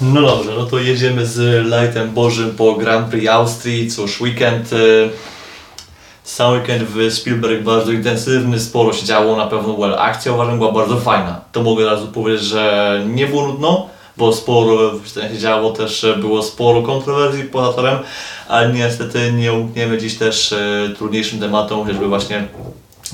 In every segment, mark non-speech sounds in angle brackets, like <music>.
No dobrze, no to jedziemy z Lightem Bożym po Grand Prix Austrii. Cóż, weekend, y, sam weekend w Spielberg bardzo intensywny, sporo się działo, na pewno well, akcja uważam była bardzo fajna. To mogę od razu powiedzieć, że nie było nudno, bo sporo się działo, też e, było sporo kontrowersji poza torem, ale niestety nie umkniemy dziś też e, trudniejszym tematom, chociażby właśnie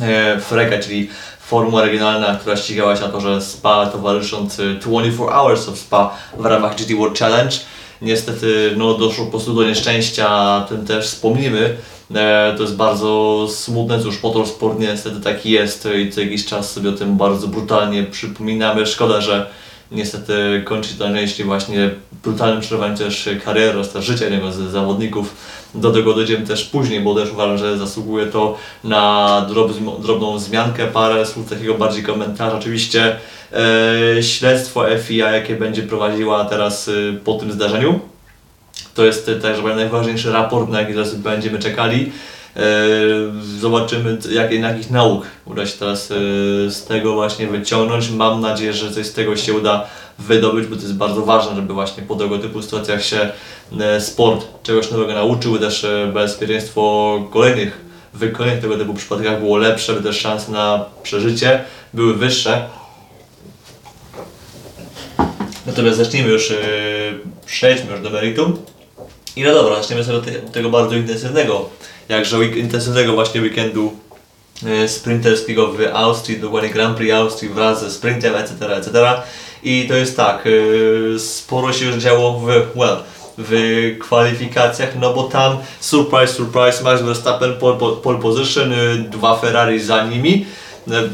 e, Frega, czyli formuła regionalna, która ścigała się na torze SPA towarzysząc e, 24 Hours of SPA w ramach GT World Challenge. Niestety no, doszło po prostu do nieszczęścia, o tym też wspomnimy. E, to jest bardzo smutne, cóż motorsport niestety taki jest i co jakiś czas sobie o tym bardzo brutalnie przypominamy. Szkoda, że niestety kończy to najczęściej właśnie brutalnym przerwaniem też kariery też życia jednego z zawodników. Do tego dojdziemy też później, bo też uważam, że zasługuje to na drob, drobną zmiankę, parę słów takiego bardziej komentarza. Oczywiście e, śledztwo FIA, jakie będzie prowadziła teraz e, po tym zdarzeniu. To jest e, tak, że najważniejszy raport, na jaki teraz będziemy czekali. E, Zobaczymy, jakie, jakich nauk uda się teraz e, z tego właśnie wyciągnąć. Mam nadzieję, że coś z tego się uda wydobyć, bo to jest bardzo ważne, żeby właśnie po tego typu sytuacjach się sport czegoś nowego nauczył, też e, bezpieczeństwo kolejnych wykonań tego typu przypadkach było lepsze, by też szanse na przeżycie były wyższe. Natomiast zacznijmy już, yy, przejdźmy już do meritum. I no dobra, zaczniemy sobie od tego bardzo intensywnego, jakże week, intensywnego właśnie weekendu yy, sprinterskiego w Austrii, dokładnie Grand Prix Austrii wraz ze sprintem, etc., etc. I to jest tak, yy, sporo się już działo w, well, w kwalifikacjach, no bo tam surprise, surprise, Max Verstappen pole, pole- position, yy, dwa Ferrari za nimi. Yy,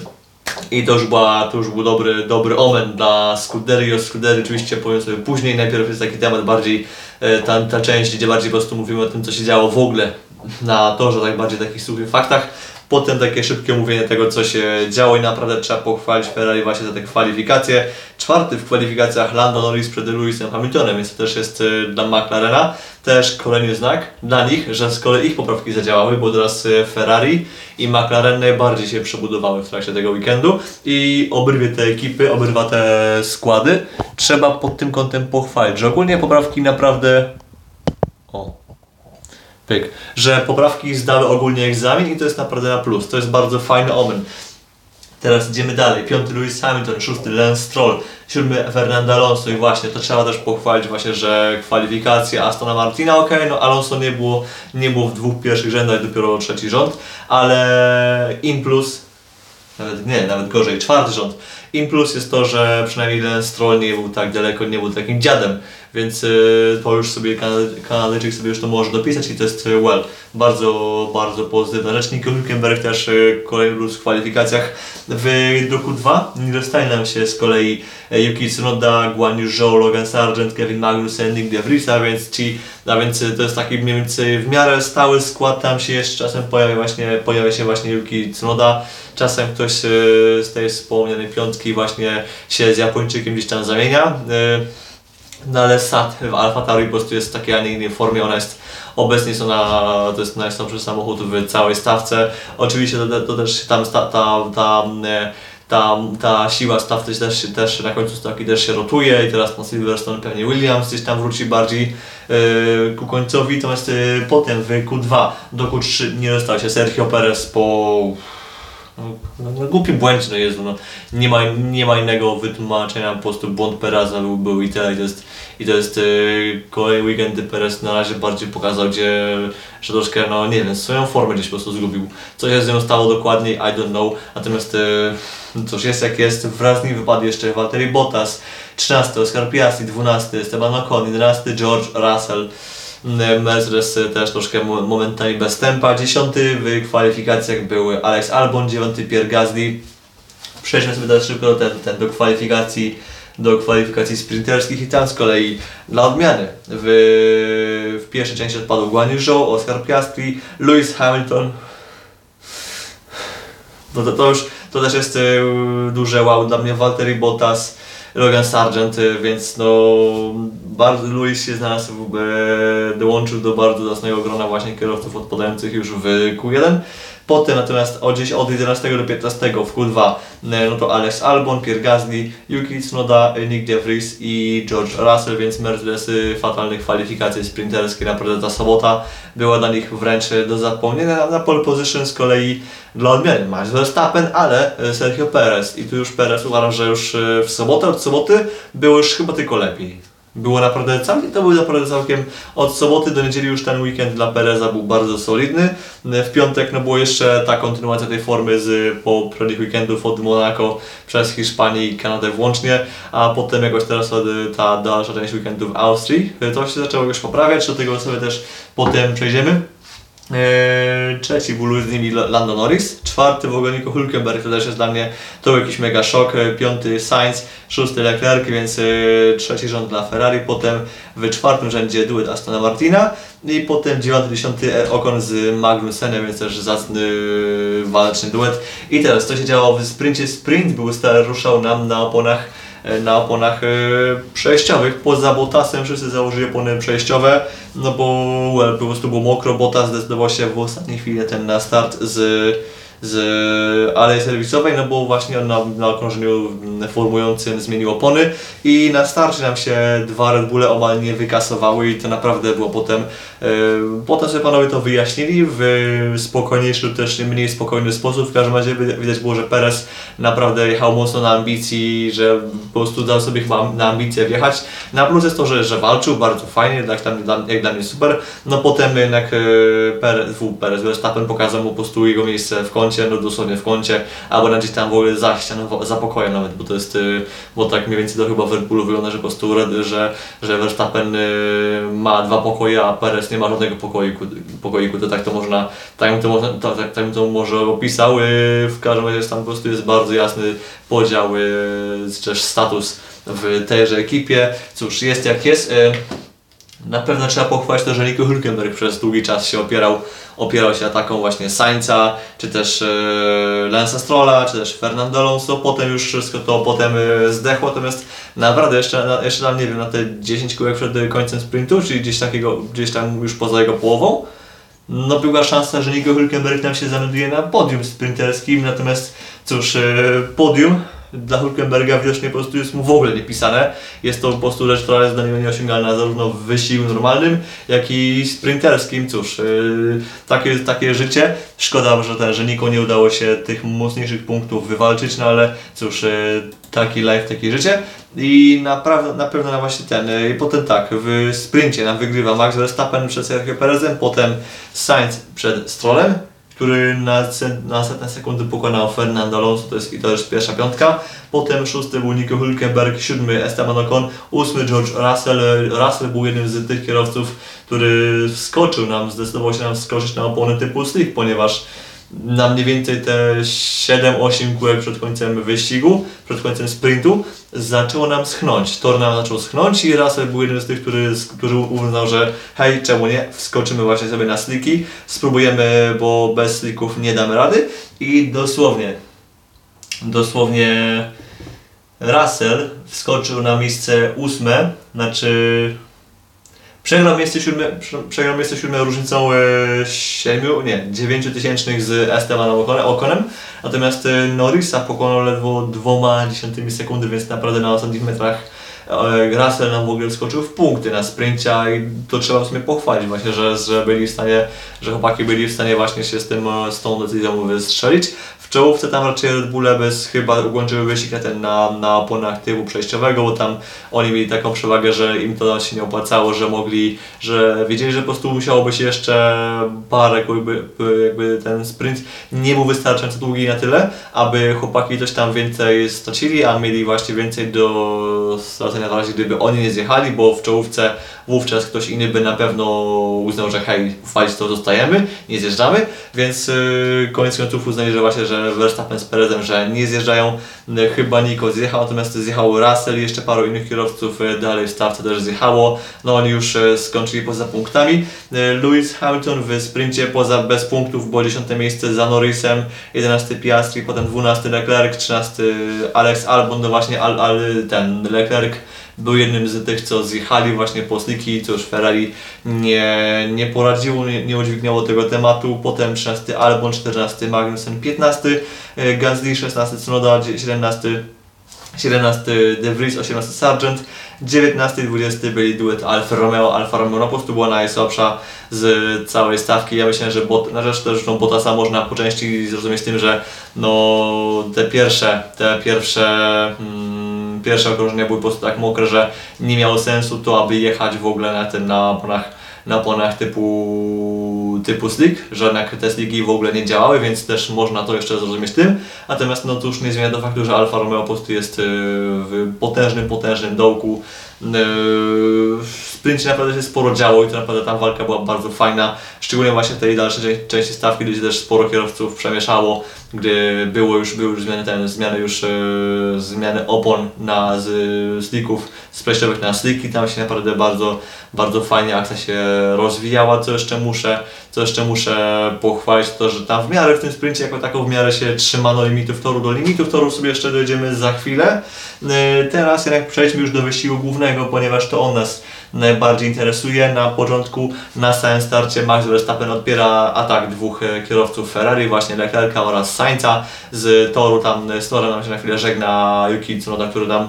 i to już, była, to już był dobry, dobry omen dla Scuderii. O Scuderii oczywiście powiem sobie później. Najpierw jest taki temat bardziej, e, ta, ta część, gdzie bardziej po prostu mówimy o tym, co się działo w ogóle na torze, tak bardziej takich suchych faktach. Potem takie szybkie omówienie tego, co się działo i naprawdę trzeba pochwalić Ferrari właśnie za te kwalifikacje. Czwarty w kwalifikacjach Lando Norris przed Lewisem Hamiltonem, więc to też jest e, dla McLarena. Też kolejny znak dla nich, że z kolei ich poprawki zadziałały, bo teraz e, Ferrari i McLaren najbardziej się przebudowały w trakcie tego weekendu i obydwie te ekipy, obydwa te składy trzeba pod tym kątem pochwalić, że ogólnie poprawki naprawdę... O, pyk, że poprawki zdały ogólnie egzamin i to jest naprawdę na plus, to jest bardzo fajny omen. Teraz idziemy dalej. Piąty Lewis Hamilton, szósty Lance Stroll, siódmy Fernando Alonso i właśnie to trzeba też pochwalić właśnie, że kwalifikacje Astona Martina, ok, no Alonso nie było, nie było w dwóch pierwszych rzędach, dopiero trzeci rząd, ale in plus, nawet nie, nawet gorzej, czwarty rząd. In plus jest to, że przynajmniej Lance Stroll nie był tak daleko, nie był takim dziadem, więc y, to już sobie Kanady- Kanadyjczyk sobie już to może dopisać i to jest y, well, bardzo, bardzo pozytywna rzecz. Nico Hülkenberg też y, kolejny plus w kwalifikacjach w roku 2. Nie dostali nam się z kolei y, Yuki Tsunoda, Guan Yu Zhou, Logan Sargent, Kevin Magnussen, Nick De Vries, a więc ci, a więc to jest taki mniej więcej w miarę stały skład, tam się jeszcze czasem pojawia właśnie, pojawia się właśnie Yuki Tsunoda, czasem ktoś z tej wspomnianej piątki właśnie się z Japończykiem gdzieś tam zamienia. No ale SAT w Alfa Tauri po prostu jest w takiej, a nie innej formie, ona jest obecnie jest ona, to jest najsłabszy samochód w całej stawce. Oczywiście to, to też tam sta, ta, ta, e, ta, ta siła stawcy też, też na końcu stawki też się rotuje i teraz pan Silverstone pewnie Williams gdzieś tam wróci bardziej e, ku końcowi, natomiast e, potem w Q2 do Q3 nie dostał się Sergio Perez po no, no, głupi błędzie, no Jezu, no, nie, ma, nie ma innego wytłumaczenia, po prostu błąd Pereza był, był i tyle. I to jest, i to jest yy, kolejny weekend, Perez na razie bardziej pokazał, gdzie, że troszkę, no nie wiem, swoją formę gdzieś po prostu zgubił. Co się z nią stało dokładnie, I don't know. Natomiast yy, cóż jest jak jest, wraz z nim wypadł jeszcze Valtteri Bottas, 13 Oscar Piastri, 12 Esteban Ocon, 11 George Russell. Mercedes też troszkę mo- momentami bez tempa. Dziesiąty w kwalifikacjach był Alex Albon, dziewiąty Pierre Gasly. Przejdźmy sobie teraz szybko ten, ten, do kwalifikacji do kwalifikacji sprinterskich i tam z kolei dla odmiany w, w pierwszej części odpadł Guan Zhou, Oscar Piastri, Lewis Hamilton. To, to, to już to też jest y, duże wow dla mnie Valtteri Bottas, Logan Sargent, y, więc no bardzo Lewis się znalazł, w, dołączył do bardzo zacnego grona właśnie kierowców odpadających już w Q1. Potem natomiast od, gdzieś od 11 do 15 w Q2 no to Alex Albon, Pierre Gasly, Yuki Tsunoda, Nick De Vries i George Russell, więc Mercedesy fatalne kwalifikacje sprinterskie, naprawdę ta sobota była dla nich wręcz do zapomnienia. Na pole position z kolei dla odmiany Max Verstappen, ale Sergio Perez i tu już Perez uważam, że już w sobotę, od soboty było już chyba tylko lepiej. Było naprawdę całkiem, to był naprawdę całkiem od soboty do niedzieli już ten weekend dla Pereza był bardzo solidny. W piątek no było jeszcze ta kontynuacja tej formy z poprzednich weekendów od Monaco przez Hiszpanię i Kanadę włącznie, a potem jakoś teraz ta dalsza część weekendów w Austrii. To się zaczęło już poprawiać, do tego sobie też potem przejdziemy. Eee, trzeci był z nimi Lando Norris, czwarty w ogóle Nico Hülkenberg, to też jest dla mnie to jakiś mega szok, e, piąty Sainz, szósty Leclerc, więc e, trzeci rząd dla Ferrari, potem w czwartym rzędzie duet Astona Martina i potem dziewiąty, dziesiąty e, Ocon z Magnussenem, więc też zacny walczny duet. I teraz co się działo w sprincie, sprint był stary, ruszał nam na oponach na oponach e, przejściowych. Poza Botasem wszyscy założyli opony przejściowe, no bo po prostu było mokro. Botas zdecydował się w ostatniej chwili ten na start z z alei serwisowej, no bo właśnie on na, na okrążeniu formującym zmienił opony i na starcie nam się dwa Red Bulle omal nie wykasowały i to naprawdę było potem, yy, potem sobie panowie to wyjaśnili w spokojniejszy też mniej spokojny sposób, w każdym razie widać było, że Perez naprawdę jechał mocno na ambicji, że po prostu dał sobie chyba na ambicję wjechać. Na plus jest to, że, że walczył bardzo fajnie, jak, tam, jak dla mnie super, no potem jednak yy, Perez, Perez Verstappen pokazał mu po prostu jego miejsce w końcu kącie, no dosłownie w kącie, albo na gdzieś tam w ogóle za ścianą, za pokojem nawet, bo to jest, y, bo tak mniej więcej to chyba w Red Bullu wygląda, że po prostu, że, że Verstappen y, ma dwa pokoje, a Perez nie ma żadnego pokoiku, pokoiku. To tak to można, tak to, można, tak, tak, tak to może opisał, y, w każdym razie tam po prostu jest bardzo jasny podział, też status w tejże ekipie, cóż, jest jak jest. Na pewno trzeba pochwalić to, że Nico Hülkenberg przez długi czas się opierał, opierał się ataką właśnie Sainza, czy też e, Lensa Strolla, czy też Fernando Alonso. Potem już wszystko to potem e, zdechło, natomiast naprawdę jeszcze, jeszcze tam nie wiem, na te 10 kółek przed końcem sprintu, czyli gdzieś takiego, gdzieś tam już poza jego połową, no była szansa, że Nico Hülkenberg tam się zamelduje na podium sprinterskim, natomiast cóż, e, podium dla Hulkenberga widocznie po prostu jest mu w ogóle niepisane. Jest to po prostu rzecz, która jest dla niego nieosiągalna zarówno w wysiłku normalnym, jak i sprinterskim. Cóż, yy, takie, takie życie. Szkoda, że, ten, że Niko nie udało się tych mocniejszych punktów wywalczyć, no ale cóż, yy, taki life, takie życie. I naprawdę, na pewno na właśnie ten. Yy, I potem tak, w sprincie nam wygrywa Max Verstappen przed Sergio Perezem, potem Sainz przed Strollem, który na, na setne sekundy pokonał Fernando Alonso, to jest, to jest pierwsza piątka. Potem szósty był Nico Hülkenberg, siódmy Esteban Ocon, ósmy George Russell. Russell był jednym z tych kierowców, który wskoczył nam, zdecydował się nam wskoczyć na opony typu slick, ponieważ na mniej więcej te 7-8 kółek przed końcem wyścigu, przed końcem sprintu, zaczęło nam schnąć. Tor nam zaczął schnąć i Russell był jeden z tych, który, który uznał, że hej, czemu nie, wskoczymy właśnie sobie na sliki, spróbujemy, bo bez slików nie damy rady i dosłownie, dosłownie Russell wskoczył na miejsce ósme, znaczy Przegrał miejsce siódme, przegrał miejsce siódme różnicą e, 7, nie, 9 tysięcznych z Estebanem Okonem, natomiast e, Norrisa pokonał ledwo dwoma dziesiątymi sekundy, więc naprawdę na ostatnich metrach Russell nam w ogóle wskoczył w punkty na sprincie i to trzeba w sumie pochwalić właśnie, że, że byli w stanie, że chłopaki byli w stanie właśnie się z tym, e, z tą decyzją wystrzelić. Czołówce tam raczej Red Bulle bez chyba ukończyły wyścig na, ten, na, na oponach typu przejściowego, bo tam oni mieli taką przewagę, że im to się nie opłacało, że mogli, że wiedzieli, że po prostu musiałoby się jeszcze parę, jakby, jakby ten sprint nie był wystarczająco długi na tyle, aby chłopaki coś tam więcej stracili, a mieli właśnie więcej do stracenia na razie, gdyby oni nie zjechali, bo w czołówce wówczas ktoś inny by na pewno uznał, że hej, fajnie to zostajemy, nie zjeżdżamy, więc yy, koniec końców uznali, że właśnie, że Verstappen z Perezem, że nie zjeżdżają, yy, chyba Nico zjechał, natomiast zjechał Russell i jeszcze paru innych kierowców yy, dalej w starcie też zjechało, no oni już yy, skończyli poza punktami, Lewis Hamilton w sprincie poza bez punktów było 10 miejsce za Norrisem, 11 Piastri, potem 12 Leclerc, 13 Alex Albon, no właśnie Al, Al, ten Leclerc był jednym z tych, co zjechali właśnie po sliki, co już Ferrari nie, nie poradziło, nie, nie udźwignęło tego tematu. Potem 13 Albon, 14 Magnussen, 15 e, Gasly, 16 Tsunoda, 17 17 De Vries, 18 Sargent, 19 i 20 byli duet Alfa Romeo, Alfa Romeo no po prostu była najsłabsza z całej stawki. Ja myślę, że bot, na rzecz zresztą Bottasa można po części zrozumieć tym, że no te pierwsze, te pierwsze mm, pierwsze okrążenia były po prostu tak mokre, że nie miało sensu to, aby jechać w ogóle na tym na oponach, na oponach typu, typu slick, że jednak te slicki w ogóle nie działały, więc też można to jeszcze zrozumieć tym. Natomiast no to już nie zmienia do faktu, że Alfa Romeo po prostu jest yy, w potężnym, potężnym dołku. Yy, W sprincie naprawdę się sporo działo i to naprawdę ta walka była bardzo fajna. Szczególnie właśnie w tej dalszej części- stawki, gdzie też sporo kierowców przemieszało, gdy było już, były już zmiany, ten, zmiany już yy, zmiany opon na z slicków z przejściowych na sliki. Tam się naprawdę bardzo, bardzo fajnie akcja się rozwijała. Co jeszcze muszę, co jeszcze muszę pochwalić, to że tam w miarę w tym sprincie jako tako w miarę się trzymano limitów toru. Do limitów toru sobie jeszcze dojdziemy za chwilę. Yy, Teraz jednak przejdźmy już do wyścigu głównego, ponieważ to on nas najbardziej interesuje. Na początku, na samym starcie Max Verstappen odpiera atak dwóch e, kierowców Ferrari, właśnie Leclerca oraz Sainza z toru. Tam z torem nam się na chwilę żegna Yuki Tsunoda, który nam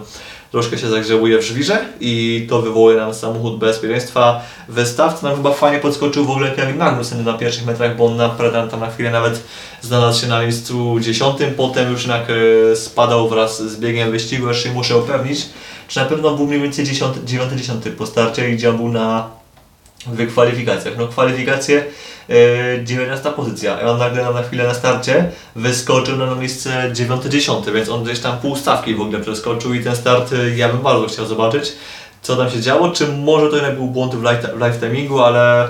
troszkę się zagrzewuje w żwirze i to wywołuje nam samochód bezpieczeństwa. W stawce nam chyba fajnie podskoczył w ogóle Kevin Magnussen na pierwszych metrach, bo on naprawdę tam na chwilę nawet znalazł się na miejscu dziesiątym, potem już jednak e, spadał wraz z biegiem wyścigu, jeszcze muszę upewnić, czy na pewno był mniej więcej 9-10 po starcie, gdzie on był na w kwalifikacjach. No kwalifikacje e, 19 pozycja. I on nagle na chwilę na starcie wyskoczył na miejsce 9-10, więc on gdzieś tam pół stawki w ogóle przeskoczył i ten start e, ja bym bardzo chciał zobaczyć, co tam się działo. Czy może to jednak był błąd w live, w live timingu, ale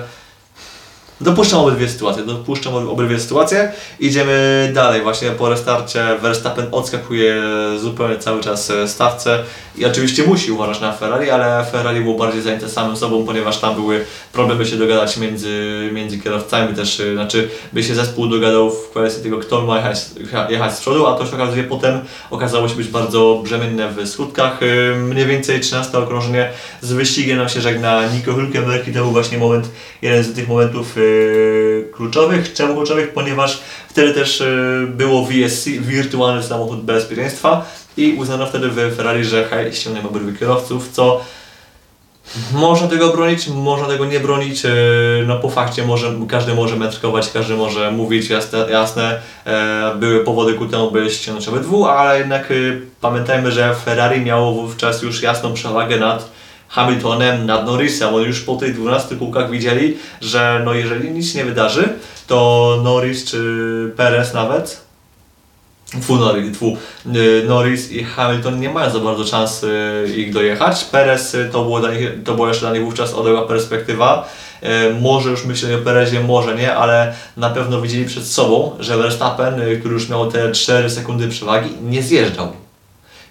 Dopuszczam obydwie sytuacje, dopuszczam ob- obydwie sytuacje. Idziemy dalej, właśnie po restarcie Verstappen odskakuje zupełnie cały czas e, stawce i oczywiście musi uważać na Ferrari, ale Ferrari było bardziej zajęte samym sobą, ponieważ tam były problemy się dogadać między, między kierowcami też, e, znaczy by się zespół dogadał w kwestii tego, kto ma jechać, jechać z przodu, a to się okazuje potem okazało się być bardzo brzemienne w skutkach. E, Mniej więcej 13 okrążenie z wyścigiem nam się żegna Nico Hülkenberg i to był właśnie moment, jeden z tych momentów kluczowych. Czemu kluczowych? Ponieważ wtedy też e, było VSC, wirtualny samochód bezpieczeństwa i uznano wtedy w Ferrari, że hej, ściągniemy obydwu kierowców, co można tego bronić, można tego nie bronić. e, No po fakcie może, każdy może metrkować, każdy może mówić, jasne, jasne e, były powody ku temu, by ściągnąć obydwu, ale jednak pamiętajmy, że Ferrari miało wówczas już jasną przewagę nad Hamiltonem, nad Norrisem. Oni już po tych 12 kółkach widzieli, że no jeżeli nic nie wydarzy, to Norris czy Perez nawet Fu Norris, fu, y, Norris i Hamilton nie mają za bardzo szans y, ich dojechać. Perez y, to było, nich, to była jeszcze dla nich wówczas odległa perspektywa. Może już myśleli o Perezie, może nie, ale na pewno widzieli przed sobą, że Verstappen, który już miał te 4 sekundy przewagi, nie zjeżdżał.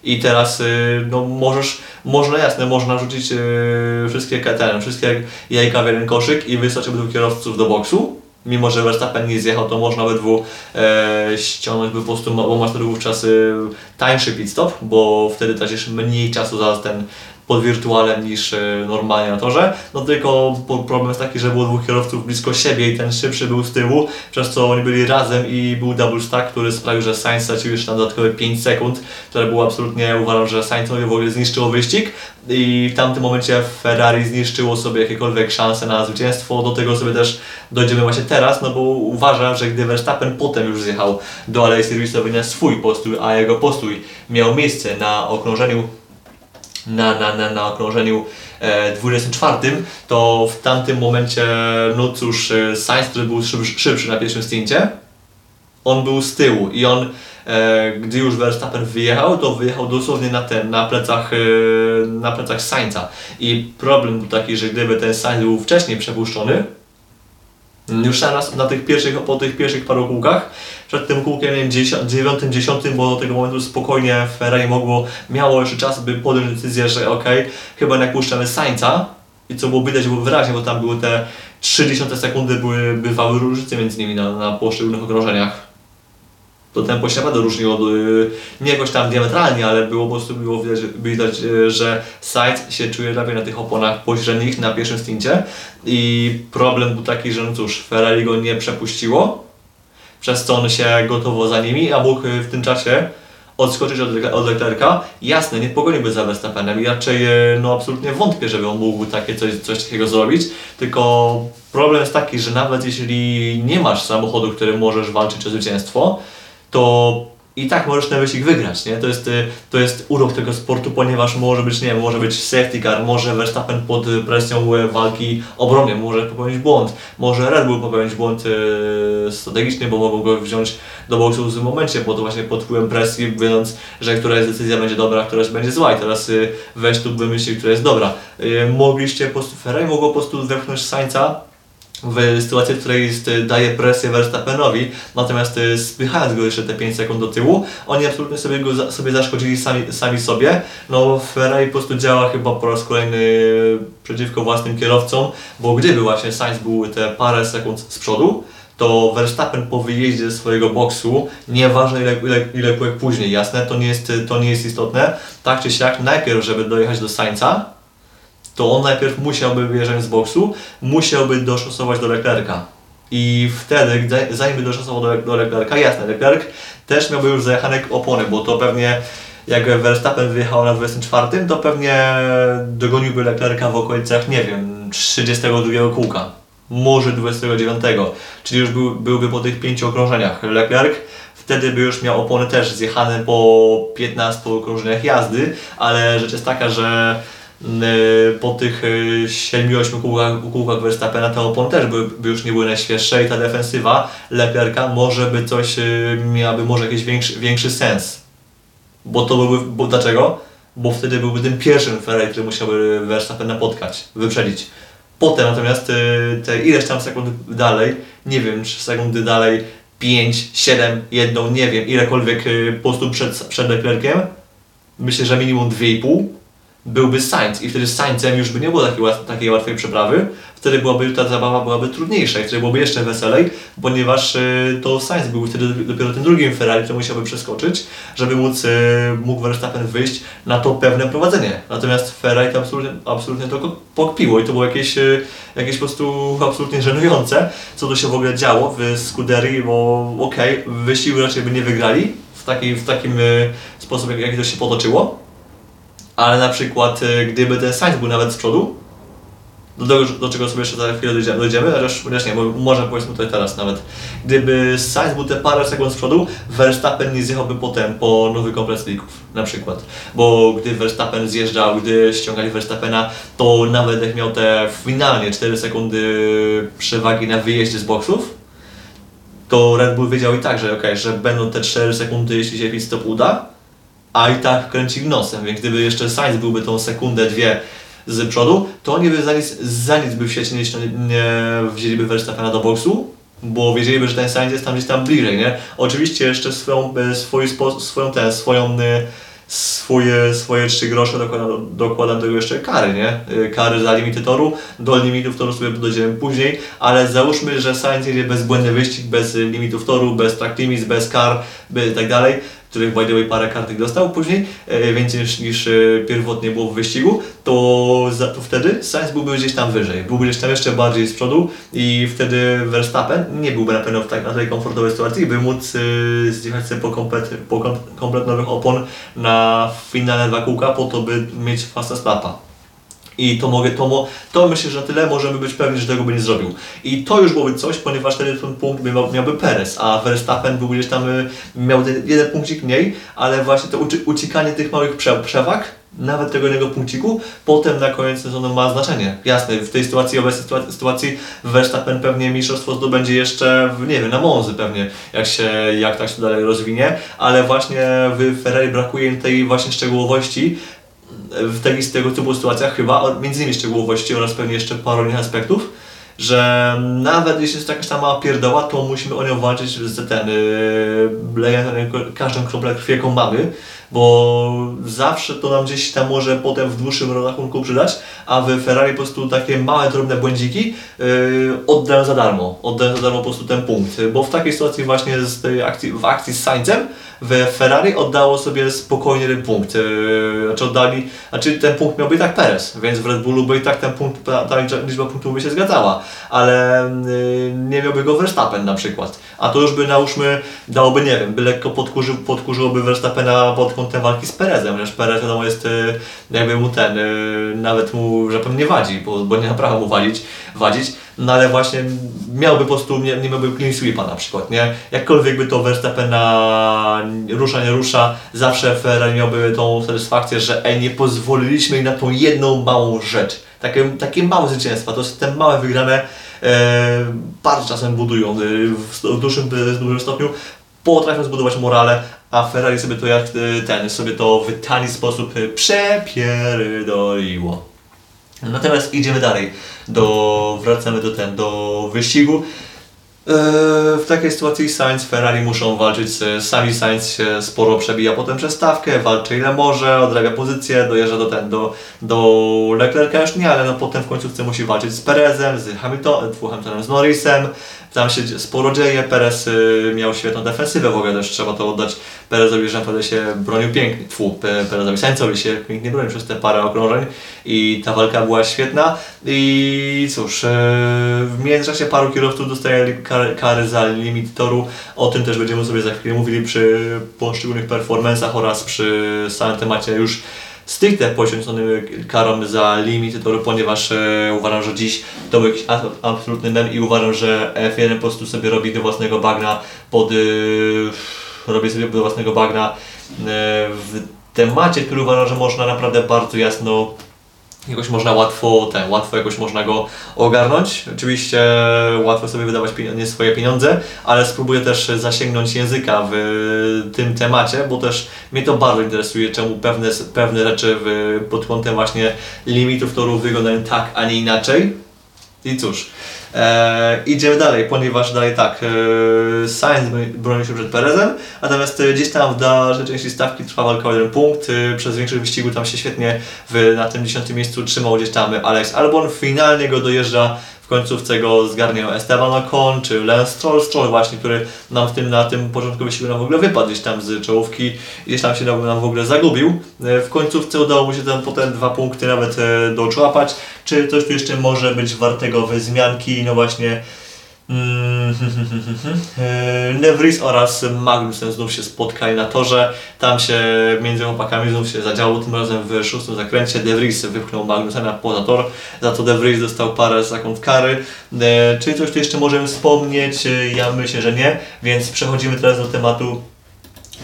I teraz y, no możesz, można jasne, można rzucić y, wszystkie ten, wszystkie jajka w jeden koszyk i wysłać obydwu kierowców do boksu. Mimo, że Verstappen nie zjechał, to można obydwu e, ściągnąć by po prostu, bo masz wówczas y, tańszy pit stop, bo wtedy tracisz mniej czasu za ten pod wirtualem niż e, normalnie na torze. No tylko problem jest taki, że było dwóch kierowców blisko siebie i ten szybszy był z tyłu, przez co oni byli razem i był double stack, który sprawił, że Sainz stracił jeszcze na dodatkowe 5 sekund, które było absolutnie, uważam, że Sainzowi w ogóle zniszczyło wyścig i w tamtym momencie Ferrari zniszczyło sobie jakiekolwiek szanse na zwycięstwo. Do tego sobie też dojdziemy właśnie teraz, no bo uważam, że gdy Verstappen potem już zjechał do alei serwisowej na swój postój, a jego postój miał miejsce na okrążeniu na, na, na, na okrążeniu e, 24, to w tamtym momencie, no cóż, e, Sainz, który był szybszy, szybszy na pierwszym stincie, on był z tyłu i on, e, gdy już Verstappen wyjechał, to wyjechał dosłownie na ten, na plecach, e, na plecach Sainza. I problem był taki, że gdyby ten Sainz był wcześniej przepuszczony, już na, na tych pierwszych, po tych pierwszych paru kółkach, przed tym kółkiem nie wiem, 9, 10, bo do tego momentu spokojnie Ferrari mogło, miało jeszcze czas, by podjąć decyzję, że okej, chyba jednak puszczamy Sainza. I co było widać było wyraźnie, bo tam były te 0,3 sekundy, były, bywały różnice między nimi na, na poszczególnych okrążeniach. To tempo się naprawdę różniło, y, nie jakoś tam diametralnie, ale było po prostu było widać, widać y, że Sainz się czuje lepiej na tych oponach pośrednich na pierwszym stincie. I problem był taki, że no cóż, Ferrari go nie przepuściło, przez co on się gotowo za nimi, a mógł y, w tym czasie odskoczyć od, od Leclerca. Jasne, nie pogoniłby za Verstappenem i raczej e, no absolutnie wątpię, żeby on mógł takie coś, coś takiego zrobić, tylko problem jest taki, że nawet jeśli nie masz samochodu, którym możesz walczyć o zwycięstwo, to i tak możesz ten wyścig wygrać, nie? To jest, y, to jest urok tego sportu, ponieważ może być, nie wiem, może być safety car, może Verstappen pod presją y, walki obronnej, może popełnić błąd, może Red Bull popełnić błąd y, strategiczny, bo mogą go wziąć do boksu w złym momencie, bo to właśnie pod wpływem presji, wiedząc, że któraś decyzja będzie dobra, a któraś będzie zła i teraz weź tu wymyśl, która jest dobra. Mogliście po prostu, Ferrari mogło po prostu wepchnąć Sainza w sytuacji, w której y, daje presję Verstappenowi, natomiast y, spychając go jeszcze te 5 sekund do tyłu, oni absolutnie sobie go sobie zaszkodzili sami, sami sobie. No Ferrari po prostu działa chyba po raz kolejny przeciwko własnym kierowcom, bo gdyby właśnie Sainz był te parę sekund z przodu, to Verstappen po wyjeździe ze swojego boksu, nieważne ile, ile, ile później, jasne, to nie, jest, to nie jest istotne, tak czy siak, najpierw, żeby dojechać do Sainza, to on najpierw musiałby wyjeżdżać z boksu, musiałby doszosować do Leclerca. I wtedy, zanim by doszosował do, do Leclerca, jasne, Leclerc też miałby już zajechane opony, bo to pewnie jak Verstappen wyjechał na 24, to pewnie dogoniłby Leclerca w okolicach, nie wiem, 32 kółka, może 29, czyli już był, byłby po tych pięciu okrążeniach. Leclerc wtedy by już miał opony też zjechane po 15 okrążeniach jazdy, ale rzecz jest taka, że po tych y, 7-8 kółkach, kółkach Verstappena te opony też by, by już nie były najświeższe i ta defensywa Leclerca może by coś, y, miałaby może jakiś większy, większy sens. Bo to byłby, bo dlaczego? Bo wtedy byłby tym pierwszym Ferrari, który musiałby Verstappen napotkać, wyprzedzić. Potem natomiast te ileś tam sekund dalej, nie wiem, 3 sekundy dalej, 5, 7, 1, nie wiem, ilekolwiek po prostu przed, przed Leclerciem, myślę, że minimum 2,5 byłby Sainz i wtedy z Saincem już by nie było takiej, takiej łatwej przeprawy, wtedy byłaby ta zabawa byłaby trudniejsza i wtedy byłoby jeszcze weselej, ponieważ y, to Sainz był wtedy dopiero tym drugim Ferrari, który musiałby przeskoczyć, żeby móc, y, mógł Verstappen wyjść na to pewne prowadzenie. Natomiast Ferrari to absolutnie, absolutnie to pokpiło i to było jakieś, y, jakieś po prostu absolutnie żenujące, co tu się w ogóle działo w Scuderii, bo okej, wyścigu raczej by nie wygrali w, taki, w takim y, sposób, jak, jak to się potoczyło, ale na przykład y, gdyby ten Sainz był nawet z przodu, do, tego, do czego sobie jeszcze za chwilę dojdziemy, dojdziemy chociaż, nie, bo może powiedzmy tutaj teraz nawet. Gdyby Sainz był te parę sekund z przodu, Verstappen nie zjechałby potem po nowy komplet slicków, na przykład. Bo gdy Verstappen zjeżdżał, gdy ściągali Verstappena, to nawet jak miał te finalnie 4 sekundy przewagi na wyjeździe z boksów, to Red Bull wiedział i tak, że okej, że będą te 4 sekundy, jeśli się pit stop uda, a i tak kręcili nosem, więc gdyby jeszcze Sainz byłby tą sekundę, dwie z przodu, to oni by za nic, za nic by w sieci nie, nie wzięliby Verstappena do boksu, bo wiedzieliby, że ten Sainz jest tam gdzieś tam bliżej, nie? Oczywiście jeszcze swoją, e, swój swoją, ten, swoją, e, swoje, swoje trzy grosze dokładam, dokładam do tego jeszcze kary, nie? E, Kary za limity toru, do limitów toru sobie dojdziemy później, ale załóżmy, że Sainz jedzie bezbłędny wyścig, bez limitów toru, bez track limits, bez kar, by tak dalej, których by the way parę kartek dostał później, e, więcej niż, niż e, pierwotnie było w wyścigu, to, za, to wtedy Sainz byłby gdzieś tam wyżej, byłby gdzieś tam jeszcze bardziej z przodu i wtedy Verstappen nie byłby na pewno w tak, na tej komfortowej sytuacji, by móc e, zjechać sobie po, komplet, po kom, komplet nowych opon na finalne dwa kółka po to, by mieć fastest lapa. I to mogę, to, mo, to myślę, że na tyle możemy być pewni, że tego by nie zrobił. I to już byłoby coś, ponieważ ten punkt miał, miałby Perez, a Verstappen był gdzieś tam, y, miał ten jeden punkcik mniej, ale właśnie to uci- uciekanie tych małych prze, przewag, nawet tego jednego punkciku, potem na koniec sezonu ma znaczenie. Jasne, w tej sytuacji, obecnej sytuacji, Verstappen pewnie mistrzostwo zdobędzie jeszcze, nie wiem, na Monzy pewnie, jak się, jak tak się dalej rozwinie, ale właśnie w Ferrari brakuje im tej właśnie szczegółowości, w takich tego typu sytuacjach chyba, między innymi szczegółowości oraz pewnie jeszcze paru innych aspektów, że nawet jeśli jest jakaś tam mała pierdoła, to musimy o nią walczyć z ten, yy, każdą kroplę krwi, jaką mamy, bo zawsze to nam gdzieś tam może potem w dłuższym rachunku przydać, a w Ferrari po prostu takie małe, drobne błędziki yy, oddają za darmo, oddają za darmo po prostu ten punkt, bo w takiej sytuacji właśnie z tej akcji, w akcji z Saincem w Ferrari oddało sobie spokojnie ten punkt. Yy, znaczy oddali, znaczy ten punkt miałby i tak Perez, więc w Red Bullu by i tak ten punkt, ta, liczba punktów by się zgadzała, ale yy, nie miałby go Verstappen na przykład. A to już by nałóżmy, dałoby, nie wiem, by lekko podkurzył, podkurzyłoby Verstappena pod kątem walki z Perezem, ponieważ Perez wiadomo jest yy, jakby mu ten, nawet mu, że pewnie wadzi, bo, bo nie ma prawa mu wadzić, wadzić no ale właśnie miałby po prostu, nie, nie miałby clean sweepa na przykład, nie? Jakkolwiek by to Verstappena rusza, nie rusza, zawsze Ferrari miałby tą satysfakcję, że ej, nie pozwoliliśmy im na tą jedną małą rzecz. Takie, takie małe zwycięstwa, to jest te małe wygrane e, bardzo czasem budują e, w, dużym, w dużym stopniu potrafią zbudować morale, a Ferrari sobie to jak e, ten, sobie to w tani sposób przepierdoliło. Natomiast idziemy dalej, do, wracamy do ten, do wyścigu. E, w takiej sytuacji Sainz, Ferrari muszą walczyć, sami Sainz się sporo przebija potem przez stawkę, walczy ile może, odrabia pozycję, dojeżdża do ten, do, do Leclerca już nie, ale no potem w końcówce musi walczyć z Perezem, z Hamiltonem, z Norrisem, tam się sporo dzieje, Perez y, miał świetną defensywę w ogóle też trzeba to oddać Perezowi, że naprawdę się bronił pięknie, tfu, Perezowi Sainzowi się pięknie bronił przez te parę okrążeń i ta walka była świetna. I cóż, y, w międzyczasie paru kierowców dostaje kary za limit toru, o tym też będziemy sobie za chwilę mówili przy poszczególnych performance'ach oraz przy samym temacie już stricte poświęcony karom za limity toru, ponieważ e, uważam, że dziś to był jakiś absolutny mem i uważam, że F1 po prostu sobie robi do własnego bagna pod... E, robi sobie do własnego bagna e, w temacie, który uważam, że można naprawdę bardzo jasno jakoś można łatwo, ten, łatwo jakoś można go ogarnąć. Oczywiście łatwo sobie wydawać nie swoje pieniądze, ale spróbuję też zasięgnąć języka w tym temacie, bo też mnie to bardzo interesuje, czemu pewne, pewne rzeczy w, pod kątem właśnie limitów torów wyglądają tak, a nie inaczej. I cóż, E, idziemy dalej, ponieważ dalej tak, e, Sainz broni się przed Perezem, natomiast e, gdzieś tam w dalszej części stawki trwa walka o jeden punkt. E, przez większość wyścigu tam się świetnie w, na tym dziesiątym miejscu trzymał gdzieś tam Alex Albon. Finalnie go dojeżdża końcówce go zgarniał Esteban Ocon, czy Lance Stroll, Stroll właśnie, który nam w tym, na tym początku wyścigu nam w ogóle wypadł gdzieś tam z czołówki, gdzieś tam się nam w ogóle zagubił. E, w końcówce udało mu się tam potem dwa punkty nawet e, doczłapać. Czy coś tu jeszcze może być wartego wyzmianki? No właśnie <laughs> Nevris oraz Magnussen znów się spotkali na torze. Tam się między chłopakami znów się zadziało, tym razem w szóstym zakręcie. De Vries wypchnął Magnusena poza tor, za to De Vries dostał parę sekund kary. E, czy coś tu jeszcze możemy wspomnieć? E, ja myślę, że nie, więc przechodzimy teraz do tematu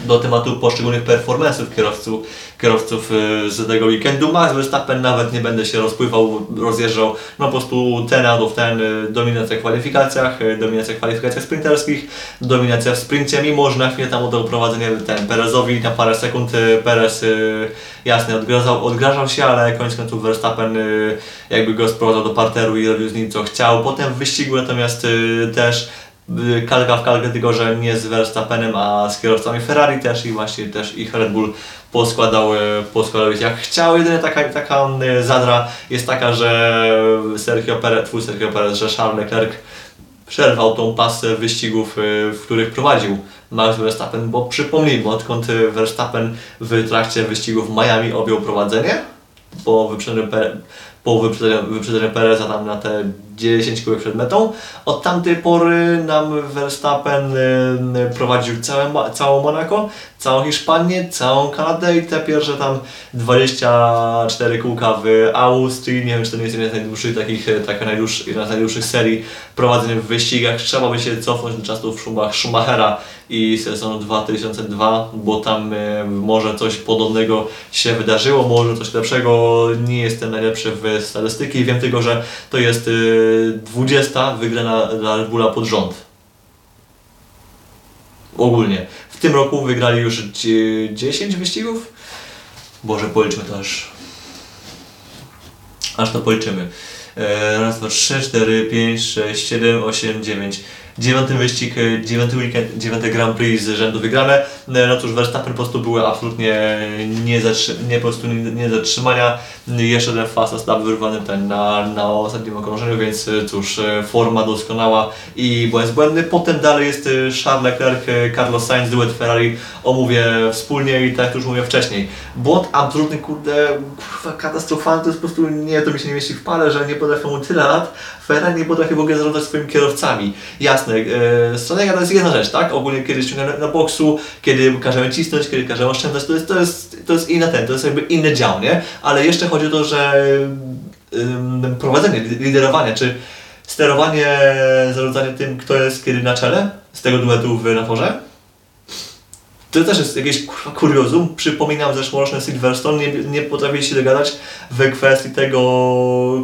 do tematu poszczególnych performance'ów kierowców, kierowców y, z tego weekendu. Max Verstappen nawet nie będę się rozpływał, rozjeżdżał, no po prostu ten out ten, y, dominacja w kwalifikacjach, y, dominacja w kwalifikacjach sprinterskich, dominacja w sprincie, mimo że na chwilę tam oddał prowadzenie ten Perezowi, na parę sekund Perez jasne odgrażał, odgrażał się, ale koniec końców Verstappen jakby go sprowadzał do parteru i robił z nim co chciał. Potem w wyścigu natomiast też kalka w kalkę, tylko że nie z Verstappenem, a z kierowcami Ferrari też i właśnie też ich Red Bull poskładał, poskładał jak chciał. Jedynie taka, taka e, zadra jest taka, że Sergio Perez, twój Sergio Perez, że Charles Leclerc przerwał tą pasę wyścigów, e, w których prowadził Max Verstappen, bo przypomnijmy, odkąd Verstappen w trakcie wyścigów w Miami objął prowadzenie, po wyprzedzeniu, po wyprzedzeniu, Pereza tam na te 10 kółek przed metą. Od tamtej pory nam Verstappen y, prowadził całe, całą Monaco, całą Hiszpanię, całą Kanadę i te pierwsze tam 24 kółka w Austrii. Nie wiem, czy to nie jest jedna z najdłuższych takich, y, taka najdłuższy, jedna z najdłuższych serii prowadzeń w wyścigach. Trzeba by się cofnąć do czasów Schumachera i sezonu 2002, bo tam y, może coś podobnego się wydarzyło, może coś lepszego. Nie jestem najlepszy w statystyki, wiem tylko, że to jest 20 wygrana dla Red pod rząd. Ogólnie. W tym roku wygrali już 10 wyścigów. Boże, policzmy to aż. Aż to policzymy. E, raz, dwa, trzy, cztery, pięć, sześć, siedem, osiem, dziewięć. Dziewiąty wyścig, e, dziewiąty weekend, dziewiąte Grand Prix z rzędu wygrane. E, No cóż, Verstappen po prostu były absolutnie nie, zatrzy- nie, po prostu nie, nie zatrzymania. Jeszcze ten fast lap wyrwany ten na, na ostatnim okrążeniu, więc e, cóż, e, forma doskonała i błęd błędny. Potem dalej jest Charles Leclerc, Carlos Sainz, duet Ferrari, omówię wspólnie i tak już mówiłem wcześniej. Błąd absolutny, kurde, katastrofalny, to jest po prostu, nie, to mi się nie mieści w pale, że nie potrafią mu tyle lat, Ferrari nie potrafi w ogóle zarządzać swoimi kierowcami. Jasne, e, to jest jedna rzecz, tak? Ogólnie kiedy ściągamy na boksu, kiedy każemy cisnąć, kiedy każemy oszczędzać, to jest, to jest, to jest inna ten, to jest jakby inny dział, nie? Ale jeszcze chodzi o to, że ym, prowadzenie, liderowanie, czy sterowanie, zarządzanie tym, kto jest kiedy na czele z tego duetu w naporze, to też jest jakieś kuriozum. Przypominam zeszłoroczny Silverstone, nie, nie potrafili się dogadać w kwestii tego,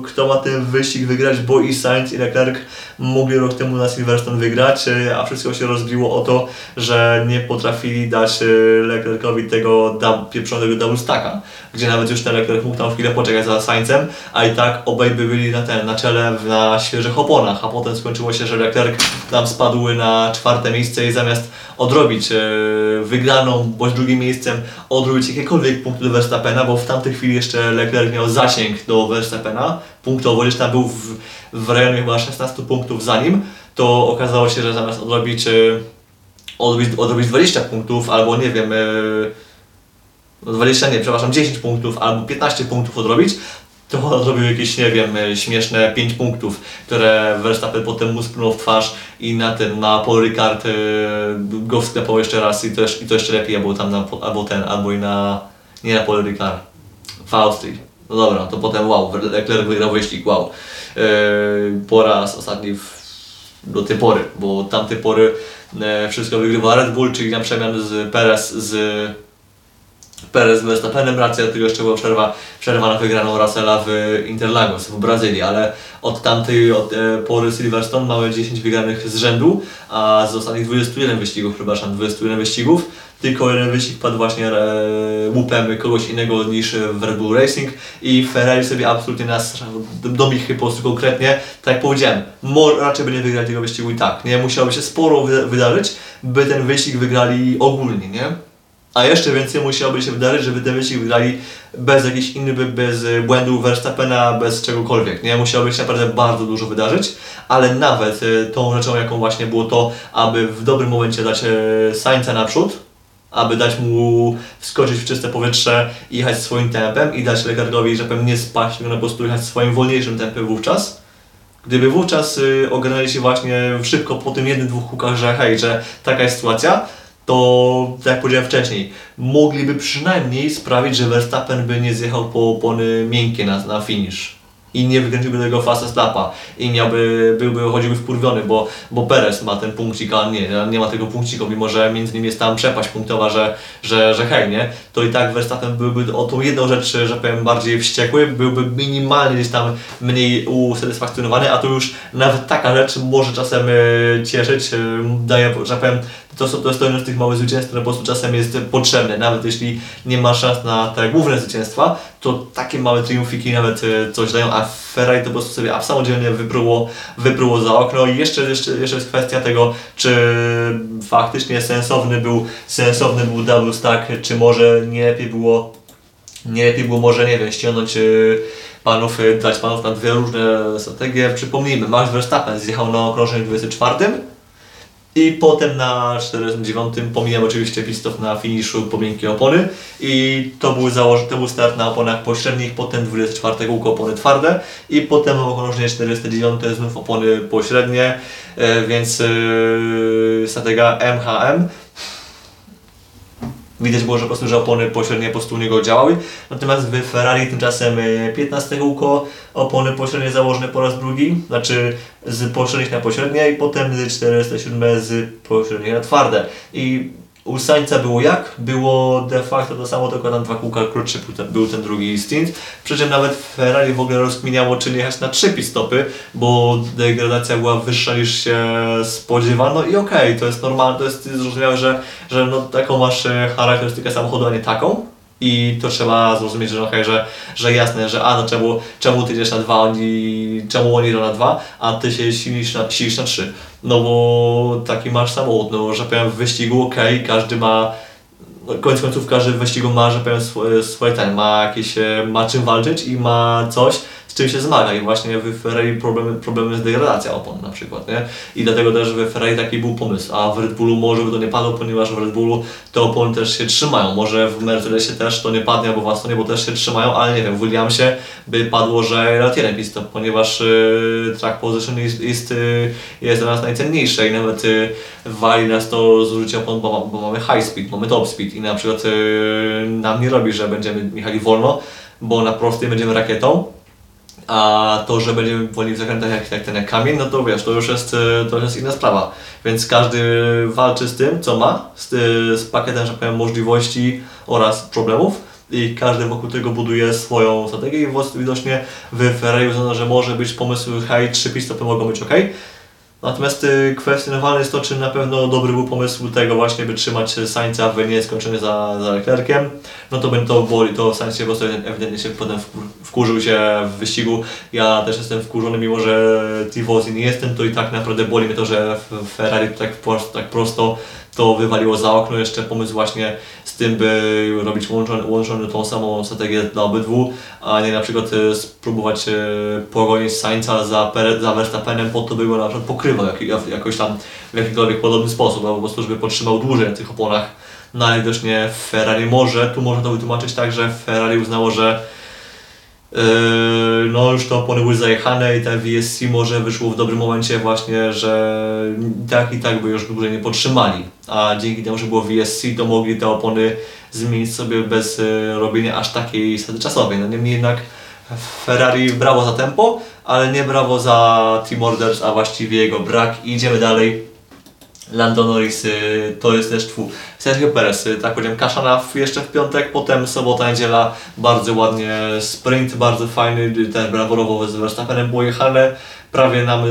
kto ma ten wyścig wygrać, bo i Sainz i Leclerc mogli rok temu na Silverstone wygrać, e, a wszystko się rozbiło o to, że nie potrafili dać e, Leclercowi tego dub, pieprzonego double stacka, gdzie nawet już ten Leclerc mógł tam chwilę poczekać za Saincem, a i tak obaj by byli na, ten, na czele na świeżych oponach, a potem skończyło się, że Leclerc tam spadł na czwarte miejsce i zamiast odrobić e, wygraną bądź drugim miejscem, odrobić jakiekolwiek punkty do Verstappena, bo w tamtej chwili jeszcze Leclerc miał zasięg do Verstappena punktowo, gdzieś tam był w, w rejonie chyba 16 punktów za nim, to okazało się, że zamiast odrobić, e, odrobić, odrobić 20 punktów albo nie wiem, e, no 20 nie, przepraszam, 10 punktów albo 15 punktów odrobić, to on odrobił jakieś, nie wiem, e, śmieszne 5 punktów, które Verstappen potem mu w twarz i na ten, na Paul Ricard e, go sklepał jeszcze raz i to, i to jeszcze lepiej, albo tam na, albo ten, albo i na, nie na Paul Ricard, w Austrii. No dobra, to potem wow, Leclerc wygrał wyścig, wow. E, po raz ostatni w, do tej pory, bo tamtej pory wszystko wygrywa Red Bull, czyli na przemian z Perez z Perez z Verstappenem, racja, tylko jeszcze była przerwa, przerwa na wygraną Russella w Interlagos w Brazylii, ale od tamtej od, e, pory Silverstone mamy 10 wygranych z rzędu, a z ostatnich 21 wyścigów, przepraszam, 21 wyścigów, tylko jeden wyścig padł właśnie e, łupem kogoś innego niż w Red Bull Racing i Ferrari sobie absolutnie nas, do mich po prostu konkretnie, tak jak powiedziałem, raczej by nie wygrali tego wyścigu i tak, nie? Musiałoby się sporo wy- wydarzyć, by ten wyścig wygrali ogólnie, nie? A jeszcze więcej musiałoby się wydarzyć, żeby ten wyścig wygrali bez jakichś innych, bez y, błędu Verstappena, bez czegokolwiek, nie? Musiałoby się naprawdę bardzo dużo wydarzyć, ale nawet y, tą rzeczą, jaką właśnie było to, aby w dobrym momencie dać y, Sainza naprzód, aby dać mu wskoczyć w czyste powietrze i jechać swoim tempem i dać Leclercowi, że powiem nie spaść, tylko po prostu jechać swoim wolniejszym tempem wówczas. Gdyby wówczas ogarnęli się właśnie szybko po tym jednym, dwóch hukach, że hej, że taka jest sytuacja, to jak powiedziałem wcześniej, mogliby przynajmniej sprawić, że Verstappen by nie zjechał po opony miękkie na, na finish. I nie wykręciłby tego fast lapa i miałby, byłby, chodziłby wkurwiony, bo, bo Perez ma ten punkcik, a nie, nie ma tego punkciku, mimo że między nimi jest tam przepaść punktowa, że, że, że hej, nie? To i tak Verstappen byłby o tą jedną rzecz, że powiem, bardziej wściekły, byłby minimalnie gdzieś tam mniej usatysfakcjonowany, a tu już nawet taka rzecz może czasem e, cieszyć, e, daje, że powiem, to, są- to to z tych małych zwycięstw, które po prostu czasem jest potrzebne, nawet jeśli nie ma szans na te główne zwycięstwa, to takie małe triumfiki nawet e, coś dają, a Ferrari to po prostu sobie samodzielnie wypruło, wypruło za okno i jeszcze, jeszcze, jeszcze jest kwestia tego, czy faktycznie sensowny był, sensowny był double stack, czy może nie lepiej było nie lepiej było może, nie wiem, ściągnąć y, panów, y, dać panów na dwie różne strategie. Przypomnijmy, Max Verstappen zjechał na okrążeniu 24 i potem na 49 pomijam oczywiście pistów na finiszu po miękkiej opony. I to był, założ- to był start na oponach pośrednich, potem 24 kółko opony twarde i potem okrążenie 49 znów opony pośrednie, e, więc yy, strategia MHM Widać było, że po prostu, że opony pośrednie po prostu u niego działały. Natomiast w Ferrari tymczasem e, 15 kółko, opony pośrednie założone po raz drugi, znaczy z pośrednich na pośrednie i potem z 407 z pośrednich na twarde. I u Sańca było jak? Było de facto to samo, tylko tam dwa kółka krótszy był ten, był ten drugi stint. Przy czym nawet Ferrari w ogóle rozkminiało, czy nie jechać na trzy pit-stopy, bo degradacja była wyższa niż się spodziewano i okej, to jest normalne, to jest zrozumiałe, że, że no, taką masz e, charakterystykę samochodu, a nie taką. I to trzeba zrozumieć, że, okay, że, że jasne, że a no czemu, czemu ty idziesz na dwa, oni, czemu oni idą na dwa, a ty się silisz na, silisz na trzy. No bo taki masz samochód, no że powiem w wyścigu okej, każdy ma no, koniec końców każdy wyścigu ma, że powiem swoje ten, ma jakieś, e, ma czym walczyć i ma coś, z czym się zmaga. I właśnie w Ferrari problemy, problemy z degradacja opon na przykład, nie? I dlatego też w Ferrari taki był pomysł, a w Red Bullu może by to nie padło, ponieważ w Red Bullu te opony też się trzymają, może w Mercedesie też to nie padnie, albo w Astonie, bo też się trzymają, ale nie wiem, w Williamsie by padło, że ratierem pit stop, ponieważ y, track position jest, jest, y, jest dla nas najcenniejsze i nawet y, wali nas to zużycie opon, bo, bo mamy high speed, mamy top speed i na przykład y, nam nie robi, że będziemy jechali wolno, bo na prostej będziemy rakietą, a to, że będziemy wolni w zakrętach jak, jak ten jak kamień, no to wiesz, to już jest, e, to jest inna sprawa. Więc każdy walczy z tym, co ma, z, z pakietem, że powiem, możliwości oraz problemów i każdy wokół tego buduje swoją strategię i widocznie w Ferrari uznano, że może być pomysł, hej, trzy pistopy mogą być ok, Natomiast y, kwestionowane jest to, czy na pewno dobry był pomysł tego właśnie, by trzymać Sańca w nieskończony za, za Leclerciem. No to będzie to boli, to Sainz się po prostu ewidentnie się potem wkurzył się w wyścigu. Ja też jestem wkurzony, mimo że Tifosi nie jestem, to i tak naprawdę boli mnie to, że Ferrari tak, tak prosto to wywaliło za okno jeszcze pomysł właśnie z tym, by robić łączony, łączony tą samą strategię dla obydwu, a nie na przykład e, spróbować e, pogonić Sainza za, za Verstappenem po to, by go na przykład pokrywał jak, jakoś tam w jakikolwiek podobny sposób, albo po prostu, żeby podtrzymał dłużej na tych oponach. No ale widocznie Ferrari może, tu można to wytłumaczyć tak, że Ferrari uznało, że no już to opony były zajechane i ten VSC może wyszło w dobrym momencie właśnie, że tak i tak by już dłużej nie podtrzymali. A dzięki temu, że było VSC, to mogli te opony zmienić sobie bez yy, robienia aż takiej straty czasowej. No niemniej jednak Ferrari brawo za tempo, ale nie brawo za Team Orders, a właściwie jego brak. Idziemy dalej. Lando Norris y, to jest też twój. Sergio Perez, y, tak powiedziałem, Kaszana jeszcze w piątek, potem sobota, niedziela, bardzo ładnie sprint, bardzo fajny, y, też braworowo z Verstappenem było jechane, prawie nam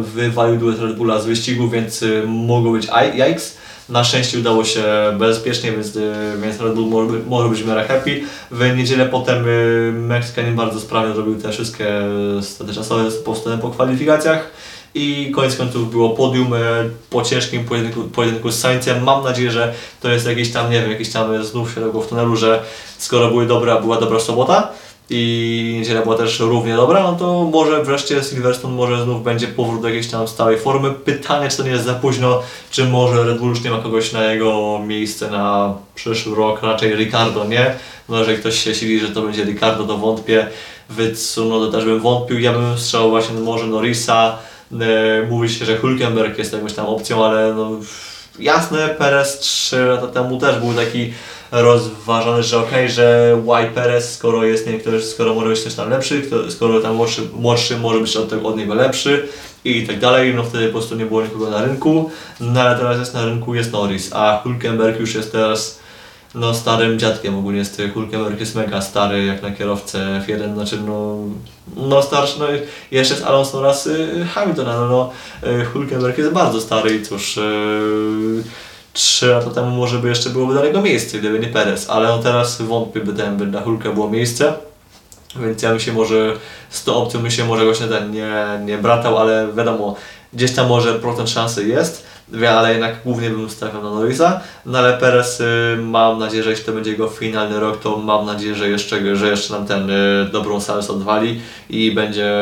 wywalił duet Red Bulla z wyścigu, więc mogło być yikes. Na szczęście udało się bezpiecznie, więc, więc Red Bull może, może być w miarę happy. W niedzielę potem Meksykanin bardzo sprawnie zrobił te wszystkie staty czasowe postępy po kwalifikacjach i koniec końców było podium e, po ciężkim pojedynku, pojedynku z Sańcem. Mam nadzieję, że to jest jakieś tam, nie wiem, jakieś tam znów światło w tunelu, że skoro były dobra, była dobra sobota i niedziela była też równie dobra, no to może wreszcie Silverstone może znów będzie powrót do jakiejś tam stałej formy. Pytanie, czy to nie jest za późno, czy może Red Bull już nie ma kogoś na jego miejsce na przyszły rok, raczej Ricardo nie. No jeżeli ktoś się sili, że to będzie Ricardo, to wątpię. Wytsunodę też bym wątpił, ja bym strzelał właśnie może Norrisa, E, mówi się, że Hulkenberg jest jakąś tam opcją, ale no, jasne, Perez 3 lata temu też był taki rozważany, że okej, okay, że why Perez, skoro jest nie ktoś, skoro może być też tam lepszy, skoro tam młodszy, młodszy może być od, tego, od niego lepszy i tak dalej, no wtedy po prostu nie było nikogo na rynku, no ale teraz jest na rynku, jest Norris, a Hulkenberg już jest teraz no starym dziadkiem ogólnie jest Hulkenberg jest mega stary jak na kierowcę F1, znaczy no, no starszy, no jeszcze jest Alonso oraz y, Hamilton, ale no y, Hulkenberg jest bardzo stary i cóż y, trzy lata temu może by jeszcze byłoby daleko miejsce, gdyby nie Perez, ale no teraz wątpię by ten, by na Hulkę było miejsce. Więc ja bym się może z tą opcją bym może właśnie ten nie, nie bratał, ale wiadomo, gdzieś tam może procent szansy jest ale jednak głównie bym stawiał na Norrisa. No ale Perez y, mam nadzieję, że jeśli to będzie jego finalny rok, to mam nadzieję, że jeszcze, że jeszcze nam ten y, dobrą salę odwali i będzie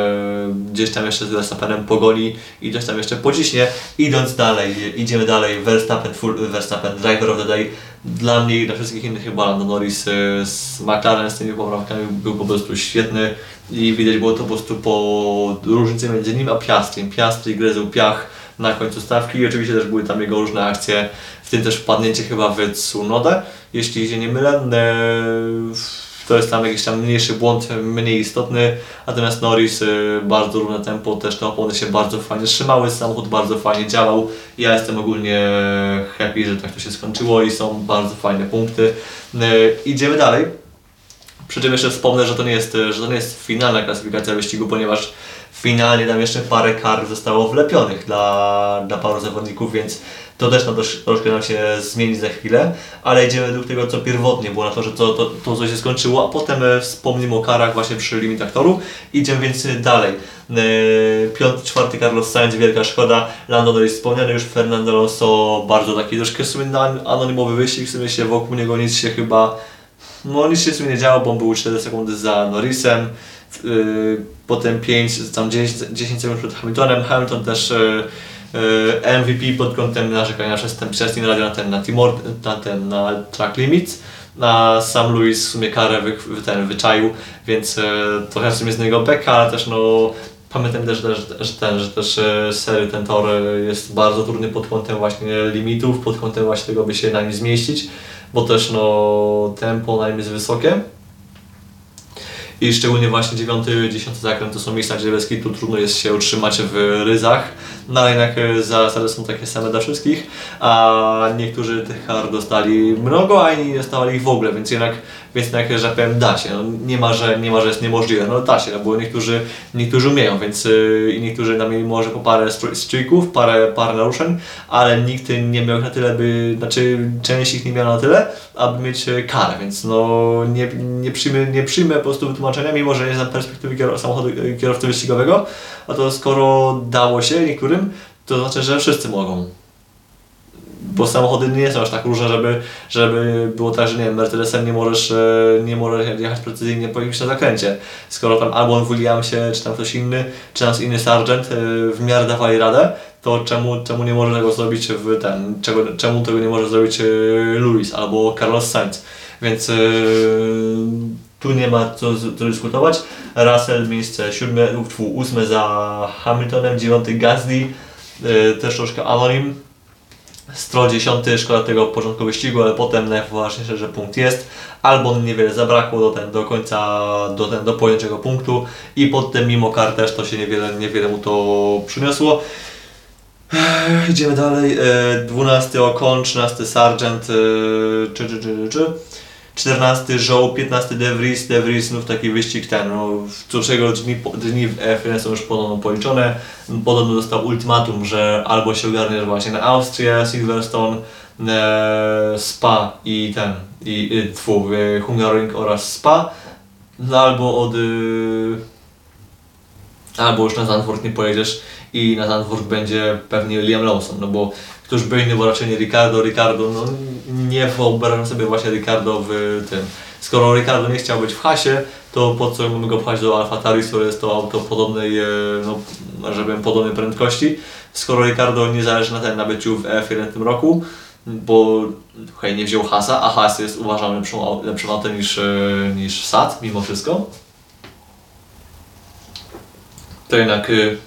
gdzieś tam jeszcze z Verstappenem pogoni i gdzieś tam jeszcze pociśnie. Idąc dalej, idziemy dalej, Verstappen, full, Verstappen, Driver of the Day. Dla mnie i dla wszystkich innych chyba Lando Norris y, z McLaren z tymi poprawkami był po prostu świetny i widać było to po prostu po różnicy między nim a Piastrem. Piastri gryzł piach na końcu stawki i oczywiście też były tam jego różne akcje, w tym też wpadnięcie chyba w Tsunodę, jeśli się nie mylę. To jest tam jakiś tam mniejszy błąd, mniej istotny, natomiast Norris y, bardzo równe tempo, też te opony się bardzo fajnie trzymały, samochód bardzo fajnie działał. Ja jestem ogólnie happy, że tak to się skończyło i są bardzo fajne punkty. Idziemy dalej. Przy czym jeszcze wspomnę, że to nie jest, że to nie jest finalna klasyfikacja wyścigu, ponieważ finalnie tam jeszcze parę kar zostało wlepionych dla, dla paru zawodników, więc To też nam trosz, troszkę nam się zmieni za chwilę, ale idziemy według tego, co pierwotnie było na to, że to, to, to co się skończyło, a potem e, wspomnimy o karach właśnie przy limitach toru. Idziemy więc dalej. E, Piąty, czwarty Carlos Sainz, wielka szkoda. Lando Norris wspomniany już, Fernando Alonso bardzo taki troszkę w sumie anonimowy wyścig, w sumie się wokół niego nic się chyba, no nic się w sumie nie działo, bo on był 4 sekundy za Norrisem. Yy, potem 5, tam 10, 10 sekund przed Hamiltonem. Hamilton też yy, yy, MVP pod kątem narzekania przez ten przez Team Radio na ten, na, Timor, na ten na track limits. Na sam Lewis w sumie karę wy, ten wyczaił, więc trochę w sumie z niego beka, ale też no pamiętam też, że, że ten, że też sery ten tor jest bardzo trudny pod kątem właśnie limitów, pod kątem właśnie tego, by się na nim zmieścić, bo też no tempo na nim jest wysokie. I szczególnie właśnie 9, 10 zakręt to są miejsca, gdzie bez kitu trudno jest się utrzymać w ryzach. No ale jednak e, zasady są takie same dla wszystkich, a niektórzy tych kar dostali mnogo, a inni nie dostawali ich w ogóle, więc jednak, więc jednak że powiem, da się. No, nie, ma, że, nie ma, że jest niemożliwe, no da się, bo niektórzy, niektórzy umieją, więc yy, i niektórzy tam mieli może po parę str- streaków, parę, parę naruszeń, ale nikt nie miał na tyle, by, znaczy część ich nie miała na tyle, aby mieć e, karę, więc no nie, nie, przyjmę, nie przyjmę po prostu wytłumaczenia, mimo że nie znam perspektywy samochodu e, kierowcy wyścigowego, a to skoro dało się niektórym, to znaczy, że wszyscy mogą. Bo samochody nie są aż tak różne, żeby, żeby było tak, że nie wiem, Mercedesem nie możesz, e, nie możesz jechać precyzyjnie po jakimś zakręcie. Skoro tam albo w Williamsie, czy tam ktoś inny, czy nas inny Sargent e, w miarę dawali radę, to czemu, czemu nie może tego zrobić w ten, czego, czemu tego nie może zrobić e, Lewis albo Carlos Sainz. Więc e, tu nie ma co, co dyskutować. Russell miejsce siódme, fu, ósme za Hamiltonem, dziewiąty Gasly, e, też troszkę anonim. Stroll 10, szkoda tego początku wyścigu, ale potem najważniejsze, że punkt jest. Albon niewiele zabrakło do, ten, do końca, do, ten, do punktu i potem mimo kar też to się niewiele, niewiele mu to przyniosło. Ech, Idziemy dalej. E, 12 Ocon, 13 Sargent, e, czy, czy, czy, czy. 14 Joe, 15 De Vries, znów taki wyścig ten, no, cóżego dni, dni w F1 są już podobno policzone. Podobno dostał ultimatum, że albo się ogarniesz właśnie na Austrię, Silverstone, e, Spa i ten, i, i tfu, e, Hungaroring oraz Spa, no albo od... Y, albo już na Zandvoort nie pojedziesz i na Zandvoort będzie pewnie Liam Lawson, no bo któż by inny, bo raczej nie Ricardo, Ricardo, no nie wyobrażam sobie właśnie Ricardo w tym. Skoro Ricardo nie chciał być w hasie, to po co mamy go pchać do Alfa Tauri, które jest to auto podobnej, e, no, że powiem, podobnej prędkości, skoro Ricardo nie zależy na tym nabyciu w F1 w tym roku, bo hej, nie wziął hasa, a has jest uważany lepszym, au- lepszym autem niż, e, niż SAT mimo wszystko, to jednak y,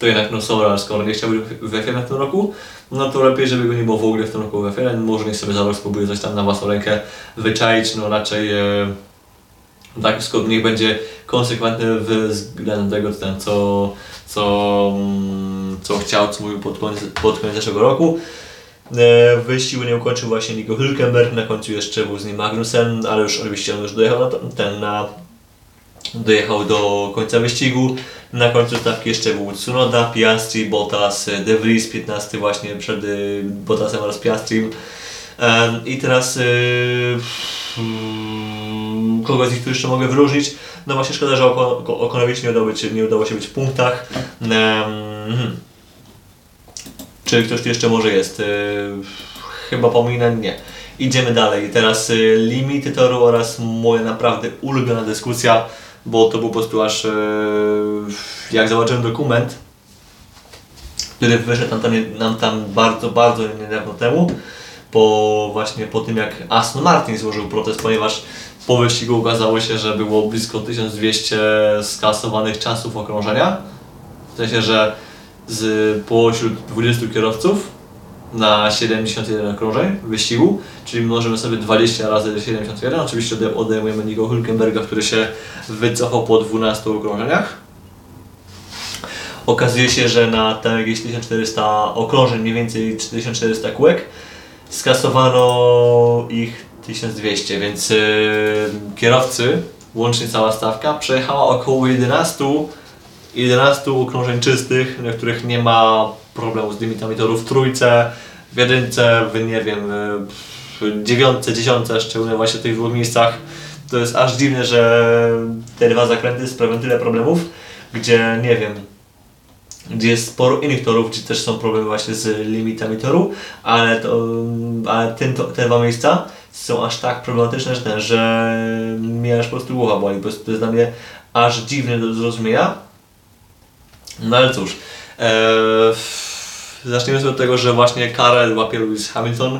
to jednak no sorry, ale skoro nie chciałby w F1 w tym roku, no to lepiej, żeby go nie było w ogóle w tym roku w F1, może niech sobie za rok spróbuje coś tam na własną rękę wyczaić, no raczej e, tak, skoro niech będzie konsekwentny względem tego, ten, co, co, mm, co chciał, co mówił pod koniec, pod koniec zeszłego roku. E, Wyścigu nie ukończył właśnie Nico Hülkenberg, na końcu jeszcze był z nim Magnussen, ale już oczywiście on już dojechał na ten na dojechał do końca wyścigu. Na końcu stawki jeszcze był Tsunoda, Piastri, Bottas, De Vries, 15 właśnie przed y, Bottasem oraz Piastrim. I teraz y, mm, kogo z nich tu jeszcze mogę wyróżnić? No właśnie szkoda, że Oko- Okonowi nie nie udało się być w punktach. Em, hmm. Czy ktoś tu jeszcze może jest? Y, Chyba pominę? Nie. Idziemy dalej. Teraz limity toru oraz moja naprawdę ulubiona dyskusja, bo to był po prostu aż y, jak zobaczyłem dokument, który wyszedł nam tam, nam tam bardzo, bardzo niedawno temu, po właśnie po tym jak Aston Martin złożył protest, ponieważ po wyścigu okazało się, że było blisko 1200 skasowanych czasów okrążenia. W sensie, że z pośród 20 kierowców na 71 okrążeń w wyścigu, czyli mnożymy sobie 20 razy 71. Oczywiście ode- odejmujemy Nico Hülkenberga, który się wycofał po 12 okrążeniach. Okazuje się, że na tam jakieś 1400 okrążeń, mniej więcej 1400 kółek, skasowano ich 1200, więc yy, kierowcy, łącznie cała stawka, przejechała około 11 11 okrążeń czystych, na których nie ma problemu z limitami torów w trójce, w jedynce, w nie wiem, e, w dziewiątce, dziesiątce, szczególnie właśnie w tych dwóch miejscach. To jest aż dziwne, że te dwa zakręty sprawiają tyle problemów, gdzie nie wiem, gdzie jest sporo innych torów, gdzie też są problemy właśnie z limitami toru, ale, to, ale ten, to, te dwa miejsca są aż tak problematyczne, że, ten, że mnie aż po prostu głowa boli. Po prostu to jest dla mnie aż dziwne do zrozumienia. No ale cóż, zacznijmy sobie od tego, że właśnie karę łapie Lewis Hamilton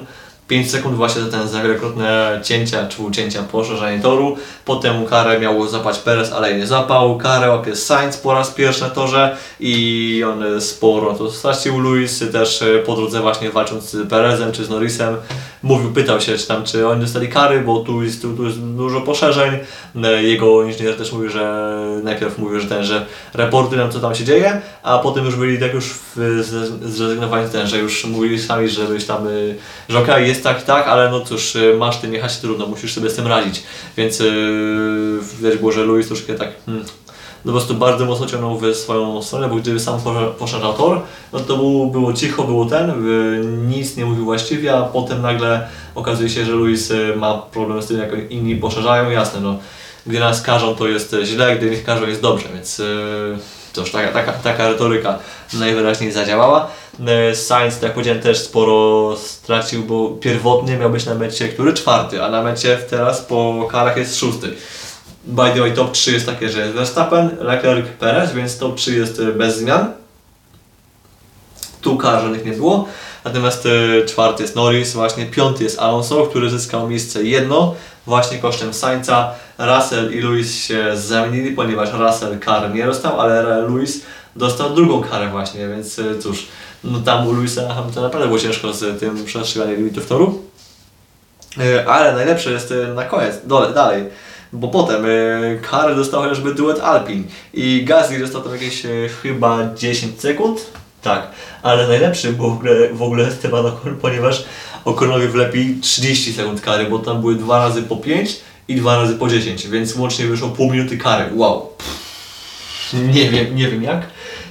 5 sekund właśnie za ten zakrotne cięcia czy ucięcia poszerzanie toru. Potem karę miał zapać Perez, ale nie zapał. Karę łapie Sainz po raz pierwszy na torze i on sporo to stracił. Luis też e, po drodze właśnie walcząc z Perezem czy z Norrisem mówił, pytał się czy tam czy oni dostali kary, bo tu jest, tu, jest dużo poszerzeń. E, Jego inżynier też mówił, że najpierw mówił, że ten, że raporty nam co tam się dzieje, a potem już byli tak już zrezygnowani ten, że już mówili sami, że byś tam, y, że okej, jest tak, tak, ale no cóż, y, masz tym jechać trudno, musisz sobie z tym radzić. Więc widać było, że Luis troszkę tak hmm, po prostu bardzo mocno ciągnął w swoją stronę, bo gdyby sam posza- poszerzał tor, no to było, było cicho, było ten, y, nic nie mówił właściwie, a potem nagle okazuje się, że Luis y, ma problem z tym, jak inni poszerzają, jasne, no gdy nas karzą to jest źle, gdy ich karzą jest dobrze, więc yy, cóż, taka, taka, taka retoryka najwyraźniej zadziałała. Yy, Sainz, tak jak powiedziałem, też sporo stracił, bo pierwotnie miał być na mecie który? Czwarty, a na mecie teraz po karach jest szósty. By the way, top 3 jest takie, że jest Verstappen, Leclerc, Perez, więc top 3 jest y, bez zmian. Tu kar żadnych nie było. Natomiast y, czwarty jest Norris, właśnie piąty jest Alonso, który zyskał miejsce jedno, właśnie kosztem Sainza. Russell i Lewis się zamienili, ponieważ Russell kar nie dostał, ale Lewis dostał drugą karę właśnie, więc y, cóż, no tam u Lewisa naprawdę było ciężko z tym przestrzeganiem limitów toru. Ale najlepsze jest na koniec, dole, dalej. Bo potem y, karę dostał chociażby duet Alpin i Gasly dostał tam jakieś y, chyba 10 sekund. Tak, ale najlepszy był w ogóle, w ogóle Esteban Ocon, ponieważ Oconowi wlepi 30 sekund kary, bo tam były dwa razy po 5 i dwa razy po 10, więc łącznie wyszło pół minuty kary. Wow. Nie wiem, nie wiem jak.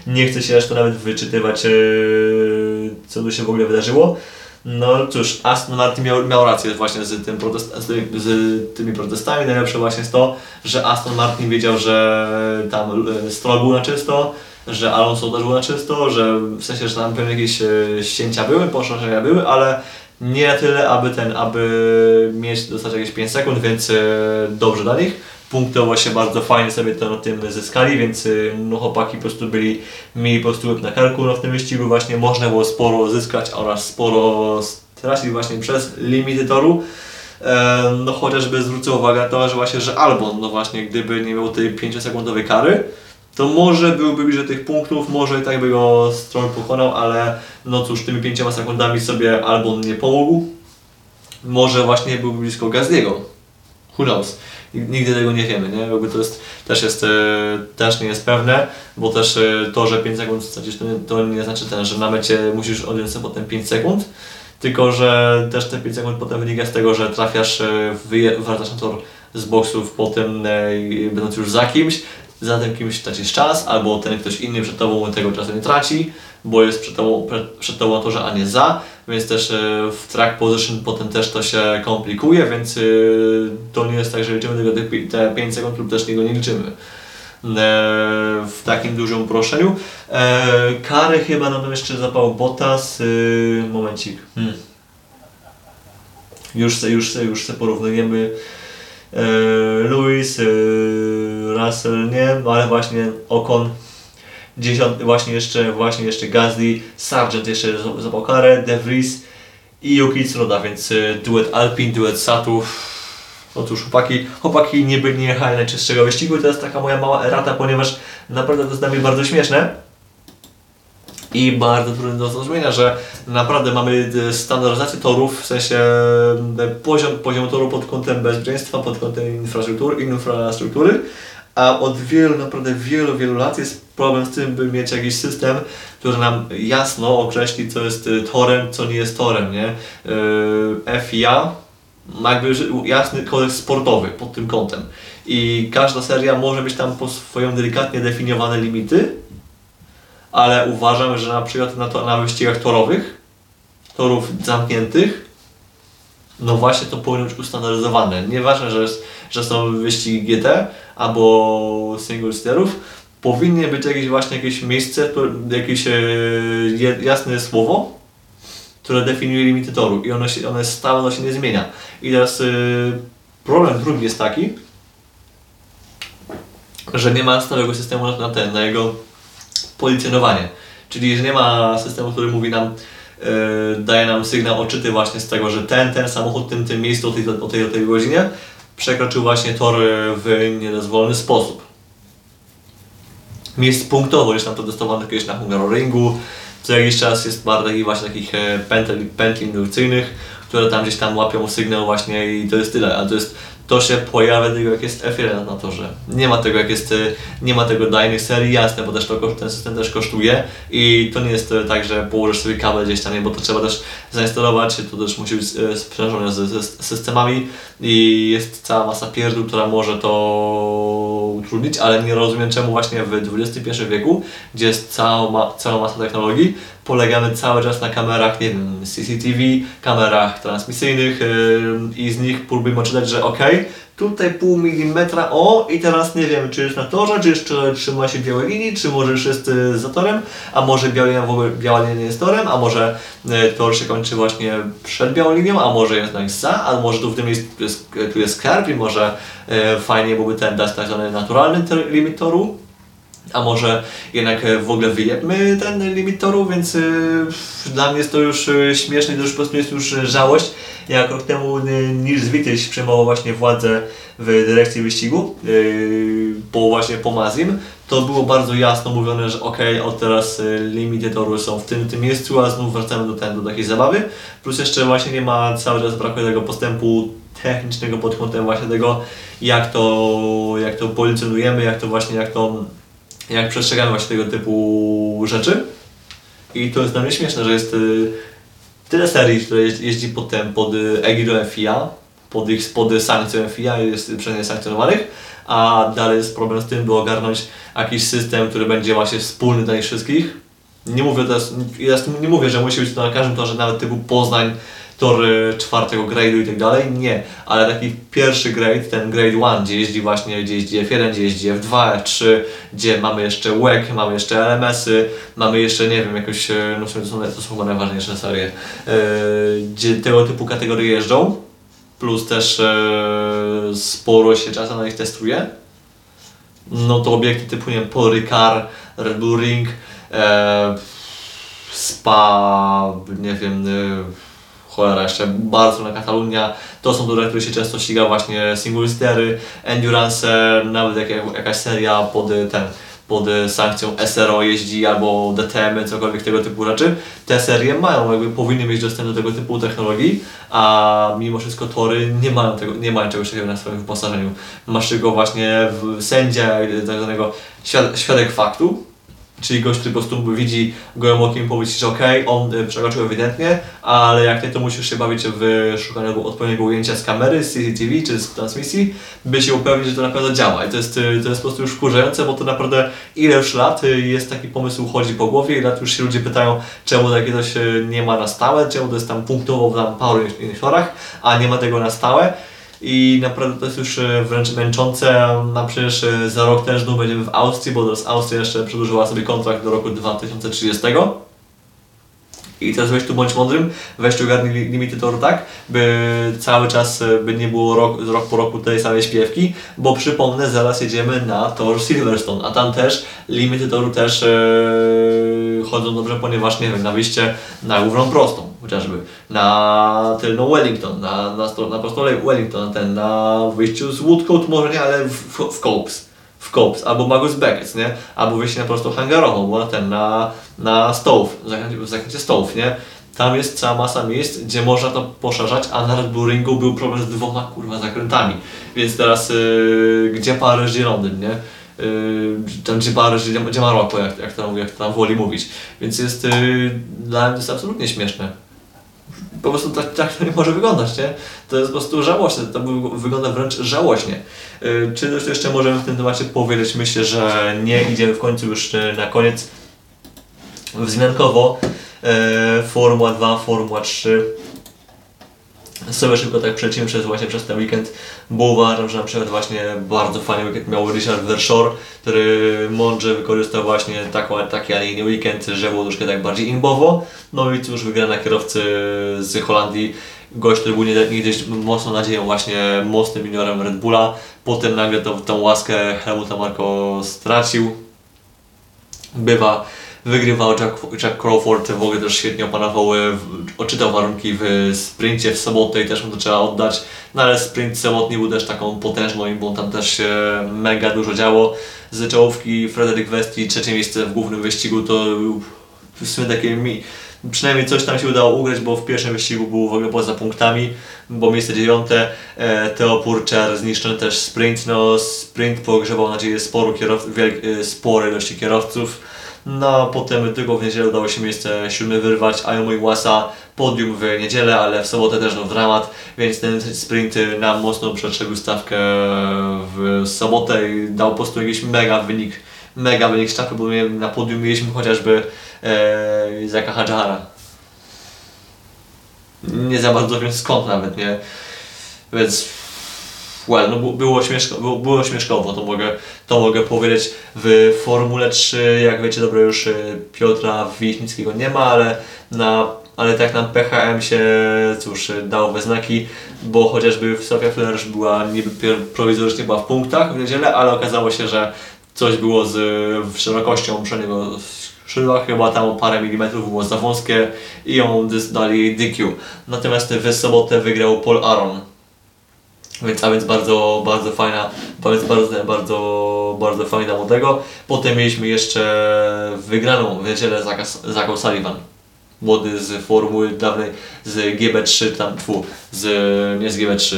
Nie chcę się aż to nawet wyczytywać, yy, co tu się w ogóle wydarzyło. No cóż, Aston Martin miał, miał rację właśnie z, tym protest, z, z tymi protestami. Najlepsze właśnie jest to, że Aston Martin wiedział, że tam e, Stroll był na czysto, że Alonso też był na czysto, że w sensie, że tam pewnie jakieś e, ścięcia były, poszerzenia były, ale nie na tyle, aby ten, aby mieć, dostać jakieś 5 sekund, więc e, dobrze dla nich. Punktowo się bardzo fajnie sobie to na tym zyskali, więc y, no, chłopaki po prostu byli, mieli po prostu na karku no, w tym wyścigu, właśnie można było sporo zyskać oraz sporo stracić właśnie przez limity toru. E, no chociażby zwrócę uwagę na to, że właśnie, że Albon, no właśnie, gdyby nie miał tej 5-sekundowej kary, to może byłby bliżej tych punktów, może i tak by go Stroll pokonał, ale no cóż, tymi 5 sekundami sobie Albon nie pomógł. Może właśnie byłby blisko Gazdiego. Who knows? Nigdy tego nie wiemy, nie? Jakby to jest, też jest, e, też nie jest pewne, bo też e, to, że 5 sekund stracisz, to, nie- to nie znaczy ten, że na mecie musisz odjąć sobie potem 5 sekund, tylko że też te 5 sekund potem wynika z tego, że trafiasz, e, wracasz na tor z boksów potem będąc już za kimś, za tym kimś tracisz czas, albo ten ktoś inny przed tobą tego czasu nie traci, bo jest przed tobą, przed a nie za, więc też e, w track position potem też to się komplikuje, więc e, to nie jest tak, że liczymy tylko te pi- te 5 sekund lub też niego nie liczymy. E, W takim dużym uproszczeniu. Kary chyba nam jeszcze zapał Bottas. e, Momencik. Hmm. Już se, już se, już se porównujemy. Lewis, Russell nie, ale właśnie Ocon dziesiąty, właśnie jeszcze, właśnie jeszcze Gasly, Sargent jeszcze zapał karę, De Vries i Yuki Tsunoda, więc y, duet Alpin, duet Satów. Otóż chłopaki, chłopaki nie byli nie jechali najczystszego wyścigu i to jest taka moja mała erata, ponieważ naprawdę to jest dla mnie bardzo śmieszne i bardzo trudne do zrozumienia, że naprawdę mamy e, standaryzację torów, w sensie e, poziom, poziom toru pod kątem bezpieczeństwa, pod kątem infrastruktury, infrastruktury, a od wielu, naprawdę wielu, wielu lat jest problem z tym, by mieć jakiś system, który nam jasno określi, co jest e, torem, co nie jest torem, nie? E, FIA ma jakby jasny kodeks sportowy pod tym kątem i każda seria może mieć tam po swoją delikatnie definiowane limity, ale uważam, że na przykład na, to, na wyścigach torowych, torów zamkniętych, no właśnie to powinno być ustandaryzowane. Nieważne, że, że są wyścigi GT albo single sterów, powinny być jakieś właśnie jakieś miejsce, jakieś e, jasne słowo, które definiuje limity toru i ono, się, ono jest stałe, ono się nie zmienia. I teraz y, problem drugi jest taki, że nie ma stałego systemu na, ten, na jego policjonowanie. Czyli że nie ma systemu, który mówi nam, y, daje nam sygnał oczyty właśnie z tego, że ten, ten samochód w tym, tym miejscu o tej, o tej, o tej godzinie przekroczył właśnie tor w niedozwolony sposób. Miejsc punktowo, już tam to testowano kiedyś na Hungaroringu, co jakiś czas jest parę takich właśnie takich e, pętel, pętli indukcyjnych, które tam gdzieś tam łapią sygnał właśnie i to jest tyle, a to jest to się pojawia tylko jak jest F1 na torze. Nie ma tego jak jest, e, nie ma tego dajnych serii, jasne, bo też to, ten system też kosztuje i to nie jest e, tak, że położysz sobie kabel gdzieś tam, bo to trzeba też zainstalować, to też musi być e, sprzężone z, z systemami i jest cała masa pierdół, która może to utrudnić, ale nie rozumiem czemu właśnie w XXI wieku, gdzie jest cała, ma, cała masa technologii, polegamy cały czas na kamerach, nie wiem, CCTV, kamerach transmisyjnych i z nich próbujemy czytać, że ok, tutaj pół milimetra, o i teraz nie wiem, czy jest na torze, czy jeszcze trzyma się białej linii, czy może już jest y, za torem, a może biała linia, nie jest torem, a może y, tor się kończy właśnie przed białą linią, a może jest jednak za, a może tu w tym jest, tu jest skarb i może y, fajnie byłby ten dać tak zwany naturalny limit toru, a może jednak e, w ogóle wyjebmy ten limit toru, więc y, dla mnie jest to już y, śmieszne i to już po prostu jest już żałość. Jak rok temu Nils Wityś przejmował właśnie władzę w dyrekcji wyścigu, po właśnie po Mazim, to było bardzo jasno mówione, że ok, od teraz limity toru są w tym, tym miejscu, a znów wracamy do, ten, do takiej zabawy. Plus jeszcze właśnie nie ma, cały czas brakuje tego postępu technicznego pod kątem właśnie tego, jak to, jak to policjonujemy, jak to właśnie, jak to jak przestrzegamy właśnie tego typu rzeczy. I to jest dla mnie śmieszne, że jest y, tyle serii, które jeździ- potem pod y, egidą FIA, pod ich pod sankcją FIA, jest przez nie sankcjonowanych, a dalej jest problem z tym, by ogarnąć jakiś system, który będzie właśnie wspólny dla nich wszystkich. Nie mówię teraz, nie mówię, że musi być to na każdym torze, nawet typu Poznań, tor y, czwartego grade'u i tak dalej, nie, ale taki pierwszy grade, ten grade 1, gdzie jeździ właśnie, gdzie jeździ F1, gdzie jeździ F2, F3, gdzie mamy jeszcze WEC, mamy jeszcze LMS-y, mamy jeszcze, nie wiem, jakoś, e, no to są, to są chyba najważniejsze serie, e, gdzie tego typu kategorie jeżdżą, plus też e, sporo się czasem na nich testuje, no to obiekty typu, nie wiem, Paul Ricard, Red Bull Ring, e, Spa, nie wiem, e, cholera, jeszcze Barcelona, Katalunia, to są tory, które się często ściga właśnie single stery, endurance, nawet jak, jak, jakaś seria pod e, ten, pod e, sankcją SRO jeździ albo DTM, cokolwiek tego typu rzeczy. Te serie mają, jakby powinny mieć dostęp do tego typu technologii, a mimo wszystko tory nie mają, tego, nie mają czegoś takiego na swoim wyposażeniu. Masz tylko właśnie w sędzia, tak zwanego świad- świadek faktu, Czyli gość, który po prostu widzi gołym okiem powiedzieć, że okej, on y, przekroczył ewidentnie, ale jak ty to musisz się bawić w szukaniu odpowiedniego ujęcia z kamery, z CCTV czy z transmisji, by się upewnić, że to naprawdę działa. I to jest, y, to jest po prostu już wkurzające, bo to naprawdę ile już lat y, jest taki pomysł chodzi po głowie, ile lat już się ludzie pytają, czemu takie coś y, nie ma na stałe, czemu to jest tam punktowo w tam paru innych a nie ma tego na stałe. I naprawdę to jest już e, wręcz męczące, a przecież e, za rok też znów będziemy w Austrii, bo teraz Austria jeszcze przedłużyła sobie kontrakt do roku 2030. I teraz weź tu bądź mądrym, weź tu ogarnij li- limity toru tak, by cały czas e, by nie było rok, rok po roku tej samej śpiewki, bo przypomnę, zaraz jedziemy na tor Silverstone, a tam też limity toru też e, chodzą dobrze, ponieważ nie wiem, na wyjście na główną prostą chociażby, na tylną Wellington, na, na, na prostą Wellington, ten, na wyjściu z Woodcote może nie, ale w, w, w Copes w Copes, albo Magus Beckett, nie? Albo wyjście na prostą hangarową, bo na ten, na, na Stowe, w zakręcie, w zakręcie Stowe, nie? Tam jest cała masa miejsc, gdzie można to poszerzać, a na Red Bull Ringu był problem z dwoma kurwa zakrętami. Więc teraz yy, gdzie Paryż, gdzie Londyn, nie? Yy, tam gdzie Paryż, gdzie, gdzie Maroko, jak, jak, tam, jak to tam woli mówić. Więc jest, yy, dla mnie to jest absolutnie śmieszne po prostu tak, tak <laughs> może wyglądać, nie? To jest po prostu żałośnie, to wy- wygląda wręcz żałośnie. Yy, Czy coś jeszcze możemy w tym temacie powiedzieć? Myślę, że nie idziemy w końcu już yy, na koniec. Wzmiankowo e, Formuła 2, Formuła 3 sobie szybko tak przelecimy przez właśnie przez ten weekend, bo uważam, że na przykład właśnie bardzo fajny weekend miał Richard Verschoor, który mądrze wykorzystał właśnie taką, taki, a nie inny weekend, że było troszkę tak bardziej imbowo. No i cóż, wygrana kierowcy z Holandii, gość, który był niegdyś mocną nadzieją właśnie mocnym juniorem Red Bulla, potem nagle tą, tą łaskę Helmuta Marko stracił. Bywa wygrywał Jack, Jack Crawford, w ogóle też świetnie opanował, e, odczytał warunki w sprincie w sobotę i też mu to trzeba oddać, no ale sprint sobotni był też taką potężną, bo tam też się mega dużo działo. Z czołówki Frederick Westi, trzecie miejsce w głównym wyścigu to w sumie takie mi, przynajmniej coś tam się udało ugrać, bo w pierwszym wyścigu był w ogóle poza punktami, bo miejsce dziewiąte, e, Theo Purcher zniszczony też sprint, no sprint pogrzebał nadzieję sporu kierowców, e, sporej ilości kierowców, no potem tylko w niedzielę udało się miejsce siódme wyrwać, a mój Łasa podium w niedzielę, ale w sobotę też no dramat, więc ten sprint nam mocno przestrzegł stawkę w sobotę i dał po prostu jakiś mega wynik, mega wynik sztafy, bo na podium mieliśmy chociażby e, Zaka Hadżara. Nie za bardzo wiem skąd nawet, nie? Więc well, no było, śmieszko, było, było śmieszkowo, to mogę, to mogę powiedzieć. W Formule 3, jak wiecie dobrze, już y, Piotra Wiśnickiego nie ma, ale, na, ale tak nam PHM się, cóż, dał we znaki, bo chociażby Sofia Flörsz była niby prowizorycznie była w punktach w niedzielę, ale okazało się, że coś było z szerokością przedniego skrzydła, chyba tam o parę milimetrów było za wąskie i ją dali DQ. Natomiast w sobotę wygrał Paul Aron więc, a więc bardzo, bardzo fajna, bardzo, bardzo, bardzo fajna młodego. Potem mieliśmy jeszcze wygraną w niedzielę Zaka Sullivan. Młody z formuły dawnej, z GB3, tam, tfu, z, nie z GB3.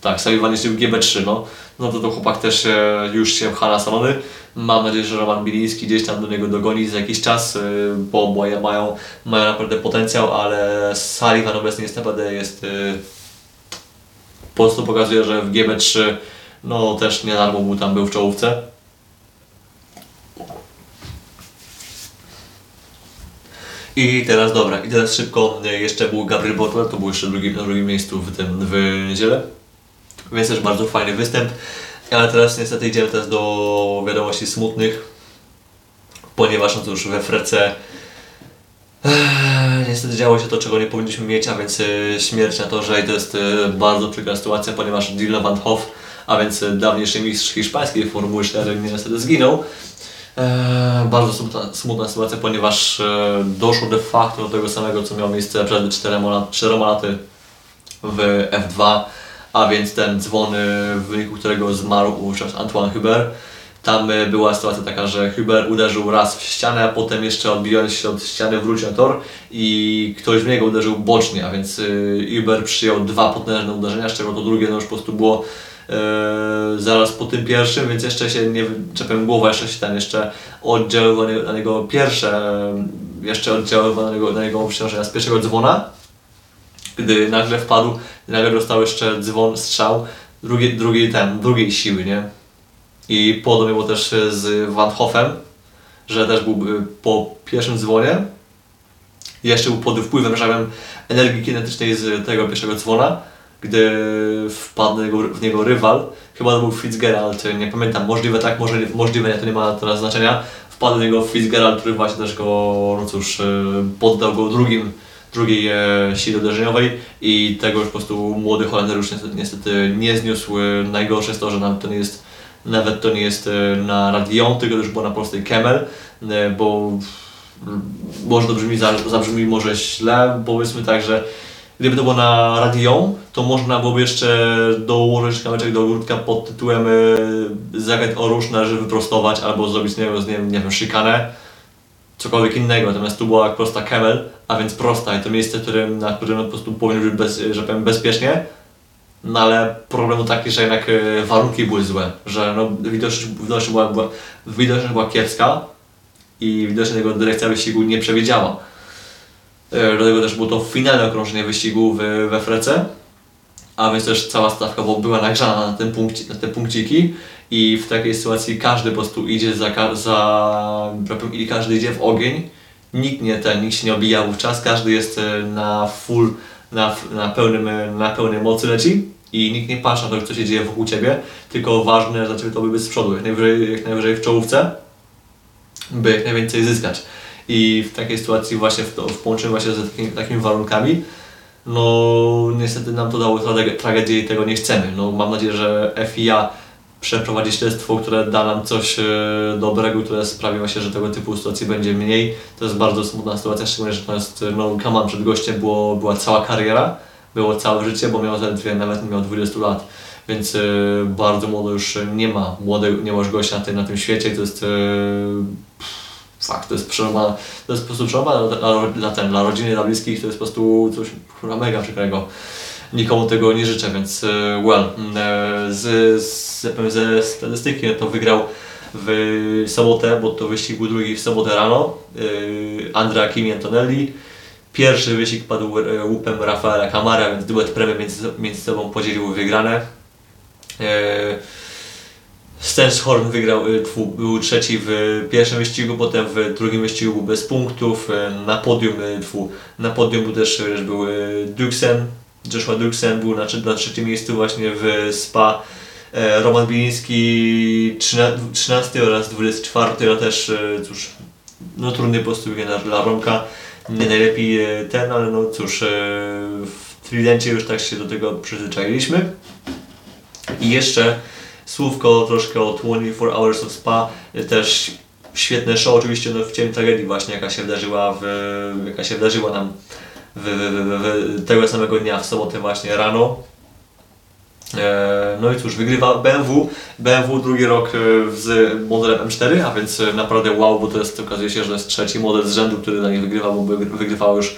Tak, Sullivan jest w GB3, no. No to to chłopak też już się pcha na salony. Mam nadzieję, że Roman Biliński gdzieś tam do niego dogoni za jakiś czas, y, bo oboje mają, mają naprawdę potencjał, ale Sullivan obecnie jest naprawdę jest y, po prostu pokazuje, że w GB3 no też nie darmo był tam był w czołówce. I teraz dobra, i teraz szybko jeszcze był Gabriel Botler, to był jeszcze drugi, na drugim miejscu w tym w niedzielę. Więc też bardzo fajny występ. Ale teraz niestety idziemy teraz do wiadomości smutnych, ponieważ no cóż, we Frece niestety działo się to, czego nie powinniśmy mieć, a więc e, śmierć na torze i to jest e, bardzo przykra sytuacja, ponieważ Dylan Van Hoff, a więc e, dawniejszy mistrz hiszpańskiej Formuły 4 niestety zginął. bardzo smutna, smutna, sytuacja, ponieważ doszło de facto do tego samego, co miało miejsce przed 4 laty w F2, a więc ten dzwon, w wyniku którego zmarł wówczas Antoine Hubert tam e, była sytuacja taka, że Huber uderzył raz w ścianę, a potem jeszcze odbijając się od ściany wrócił na tor i ktoś w niego uderzył bocznie, a więc Huber przyjął dwa potężne uderzenia, z czego to drugie no już po prostu było e, zaraz po tym pierwszym, więc jeszcze się nie czepiam głowa, jeszcze się tam jeszcze oddziaływał na niego pierwsze, jeszcze oddziaływał na niego, na niego przenoszenia z pierwszego dzwona, gdy nagle wpadł, nagle dostał jeszcze dzwon, strzał, drugi, drugi ten, drugiej siły, nie? I podobnie było też z Van Hoffem, że też był po pierwszym dzwonie. Jeszcze był pod wpływem, że energii kinetycznej z tego pierwszego dzwona, gdy wpadł w niego rywal, chyba to był Fitzgerald, nie pamiętam, możliwe tak, może, możliwe nie, to nie ma teraz znaczenia. Wpadł w niego Fitzgerald, który właśnie też go, no cóż, e, poddał go drugim, drugiej e, sile uderzeniowej i tego już po prostu młody Holender już niestety, niestety nie zniósł. Najgorsze jest to, że nam nie jest nawet to nie jest e, na Radion, tylko już było na prostej Kemel, e, bo może to brzmi, zabrzmi może źle, powiedzmy tak, że gdyby to było na Radion, to można byłoby jeszcze dołożyć kamyczek do ogródka pod tytułem e, zakręt o róż należy wyprostować albo zrobić z niego, nie, nie wiem, szykanę, cokolwiek innego, natomiast tu była prosta Kemel, a więc prosta. I to miejsce, którym, na którym po prostu powinno być bez, że powiem, bezpiecznie, no ale problem był taki, że jednak e, warunki były złe, że no, widoczność, widoczność, była, była, widoczność była kiepska i widocznie tego dyrekcja wyścigu nie przewidziała. E, dlatego też było to finalne okrążenie wyścigu w, we Frece, a więc też cała stawka była nagrzana na, ten punkci, na te punkciki i w takiej sytuacji każdy po prostu idzie za, za i każdy idzie w ogień nikt nie ten, nikt się nie obija wówczas, każdy jest e, na full, na, na, pełnym, na pełnej mocy leci i nikt nie patrzy na to, co się dzieje wokół Ciebie, tylko ważne dla Ciebie to by być z przodu, jak najwyżej, jak najwyżej w czołówce, by jak najwięcej zyskać. I w takiej sytuacji właśnie w, w połączeniu właśnie z takimi, takimi warunkami, no niestety nam to dało trage- tragedię i tego nie chcemy. No mam nadzieję, że FIA przeprowadzi śledztwo, które da nam coś e, dobrego, które sprawi właśnie, że tego typu sytuacji będzie mniej. To jest bardzo smutna sytuacja, szczególnie, że to jest, no Kaman przed gościem było, była cała kariera, było całe życie, bo miał zaledwie nawet nie miał 20 lat. Więc e, bardzo młodo już nie ma młodego, nie ma już gościa na tym, na tym świecie, to jest e, fakt, to jest przeroma, to jest po prostu dla, dla, dla, ten, dla rodziny, dla bliskich, to jest po prostu coś mega przykrego. Nikomu tego nie życzę, więc e, well, e, z, z, ze statystyki no to wygrał w sobotę, bo to wyścig był drugi w sobotę rano, e, Andrea Kimi Antonelli. Pierwszy wyścig padł łupem Rafaela Camara, więc duet premie między, między sobą podzielił wygrane. Stenshorn wygrał, był trzeci w pierwszym wyścigu, potem w drugim wyścigu bez punktów. Na podium, na podium też, był Duxen, Joshua Duxen był na, na trzecim miejscu właśnie w Spa. E, Roman Biliński 13, 13 oraz 24, a też y, cóż, no trudny postuł dla, Romka. Nie najlepiej y, ten, ale no cóż, w Tridencie już tak się do tego przyzwyczailiśmy. I jeszcze słówko troszkę o 24 Hours of Spa, też świetne show, oczywiście no, w cieniu tragedii właśnie, jaka się wydarzyła, w, jaka się wydarzyła nam w, w, w, tego samego dnia, w sobotę właśnie rano. E, No i cóż, wygrywa BMW. BMW drugi rok e, z modelem M4, a więc e, naprawdę wow, bo to jest, okazuje się, że jest trzeci model z rzędu, który na nie wygrywa, bo wygry- wygrywała już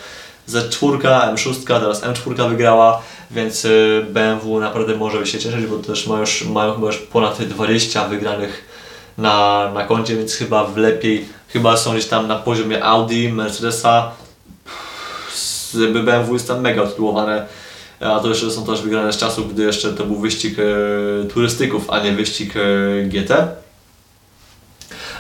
Z4, M6, teraz M4 wygrała, więc BMW naprawdę może się cieszyć, bo też ma już, mają chyba już ponad 20 wygranych na, na koncie, więc chyba w lepiej, chyba są gdzieś tam na poziomie Audi, Mercedesa, z BMW jest tam mega odtytułowane, a to jeszcze są też wygrane z czasów, gdy jeszcze to był wyścig e, turystyków, a nie wyścig e, GT.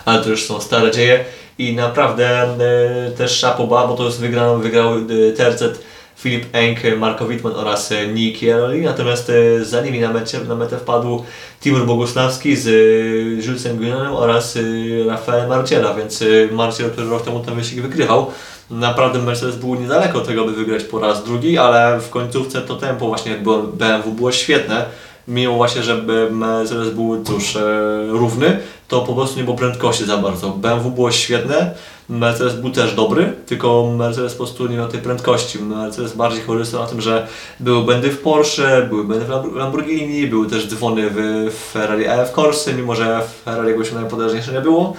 Ale to już są stare dzieje i naprawdę e, też Szapoba, bo to jest wygrał, wygrał e, tercet Filip Enk, Marko Wittmann oraz e, Nick Jaroli, natomiast e, za nimi na, na metę wpadł Timur Bogusławski z e, Julesem Guillenem oraz e, Rafael Marciela, więc e, Marciel, który rok temu ten wyścig wygrywał, Naprawdę Mercedes był niedaleko tego, by wygrać po raz drugi, ale w końcówce to tempo właśnie jakby BMW było świetne. Mimo właśnie, że Mercedes był cóż, e, równy, to po prostu nie było prędkości za bardzo. BMW było świetne, Mercedes był też dobry, tylko Mercedes po prostu nie miał tej prędkości. Mercedes bardziej korzystał na tym, że były błędy w Porsche, były błędy w Lamb- Lamborghini, były też dzwony w Ferrari AF Corse, mimo że Ferrari jakoś najpotężniejsze nie było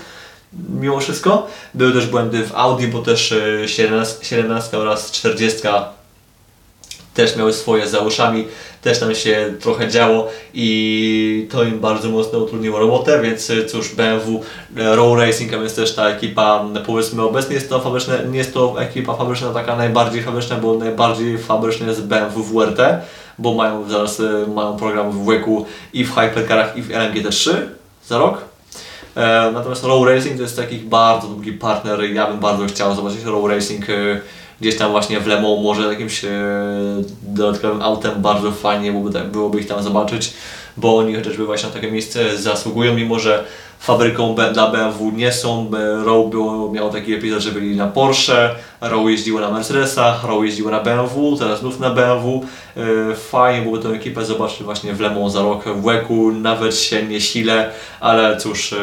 mimo wszystko. Były też błędy w Audi, bo też e, 17, 17 oraz 40 też miały swoje za uszami, też tam się trochę działo i to im bardzo mocno utrudniło robotę, więc cóż, BMW e, Row Racing, a więc też ta ekipa, powiedzmy obecnie jest to fabryczne, nie jest to ekipa fabryczna taka najbardziej fabryczna, bo najbardziej fabryczna jest BMW WRT, bo mają zaraz e, mają program w WEC-u i w Hypercarach i w LMG 3 za rok. E, Natomiast Row Racing to jest taki bardzo długi partner. Ja bym bardzo chciał zobaczyć Row Racing gdzieś tam właśnie w Le Mans, może jakimś e, dodatkowym autem. Bardzo fajnie byłoby, byłoby ich tam zobaczyć, bo oni chociażby właśnie na takie miejsce zasługują, mimo że fabryką dla BMW nie są. Row było, miał taki epizod, że byli na Porsche, Row jeździło na Mercedesach, Row jeździło na BMW, teraz znów na BMW. E, Fajnie byłoby tę ekipę zobaczyć właśnie w Le Mans za rok w WEC-u, nawet się nie sile, ale cóż, e,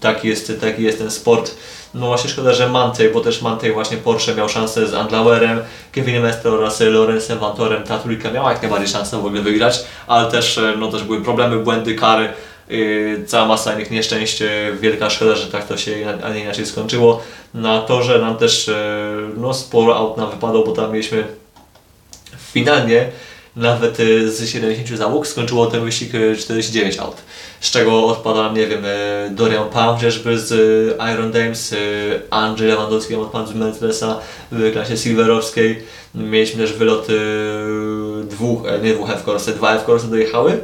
taki jest, taki jest ten sport. No właśnie szkoda, że Mantej, bo też Mantej właśnie Porsche miał szansę z Andlauerem, Kevinem Estre oraz Lorenzem Vantorem. Ta trójka miała jak najbardziej szansę w ogóle wygrać, ale też, e, no, też były problemy, błędy, kary, yy, cała masa innych nieszczęść. Wielka szkoda, że tak to się, a nie inaczej skończyło. Na torze nam też yy, no, sporo aut nam wypadło, bo tam mieliśmy finalnie nawet y, z 70 załóg skończyło ten wyścig y, 49 aut. Z czego odpada nie wiem, y, Dorian Pam chociażby z y, Iron Dames, y, Andrzej Lewandowski odpadł z Mercedesa w klasie silverowskiej. Mieliśmy też wylot y, dwóch, e, nie dwóch F-Corse, dwa F-Corse dojechały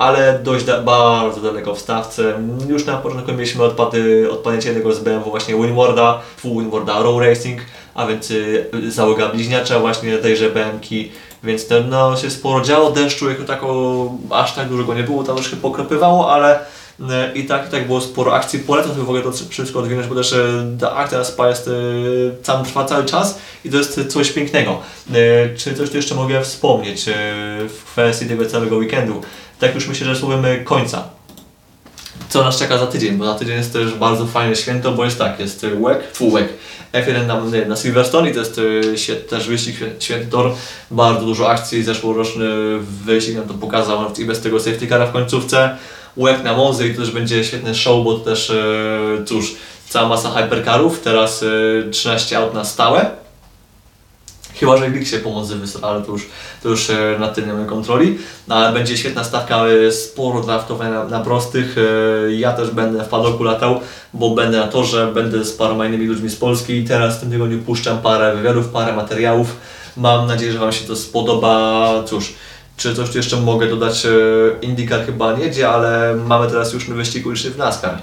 ale dość da, bardzo daleko w stawce. Już na początku mieliśmy odpady, odpadnięcie jednego z BMW właśnie Winwarda, full Winwarda Row Racing, a więc y, załoga bliźniacza właśnie tejże BMki, więc to, no, się sporo działo, deszczu jako tako aż tak dużo go nie było, tam troszkę pokropywało, ale y, i tak, i tak było sporo akcji. Polecam sobie w ogóle to wszystko odwinąć, bo też y, ta akcja SPA jest, y, tam trwa cały czas i to jest coś pięknego. Czy coś tu jeszcze mogę wspomnieć w kwestii tego całego weekendu? Tak już myślę, że słowem końca. Co nas czeka za tydzień? Bo za tydzień jest też bardzo fajne święto, bo jest tak, jest fu WEC, F1 na, na Silverstone i to jest y, też wyścig święty tor, bardzo dużo akcji, zeszłoroczny wyścig nam to pokazał i bez tego safety cara w końcówce, WEC na Monzy i to też będzie świetny show, bo to też, y, cóż, cała masa hypercarów, teraz y, 13 aut na stałe, Chyba, że Glik się pomocy wysra, ale to już, to już e, na tym nie mamy kontroli. No, ale będzie świetna stawka, e, sporo draftowania na, prostych. E, Ja też będę w padoku latał, bo będę na torze, będę z paroma innymi ludźmi z Polski i teraz w tym tygodniu puszczam parę wywiadów, parę materiałów. Mam nadzieję, że Wam się to spodoba. Cóż, czy coś tu jeszcze mogę dodać? IndyCar chyba nie jedzie, ale mamy teraz już wyścig uliczny w NASCAR.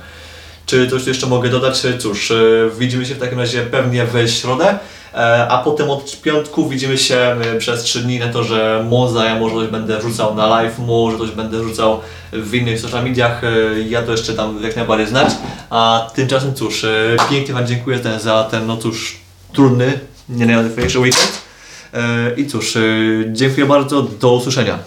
Czy coś jeszcze mogę dodać? Cóż, e, widzimy się w takim razie pewnie w środę, e, a potem od piątku widzimy się e, przez 3 dni na to, że Monza, ja może coś będę wrzucał na live, może coś będę wrzucał w innych social mediach, e, ja to jeszcze tam jak najbardziej znać, a tymczasem cóż, e, pięknie Wam dziękuję za ten, no cóż, trudny, nie najłatwiejszy weekend. E, I cóż, e, dziękuję bardzo, do usłyszenia.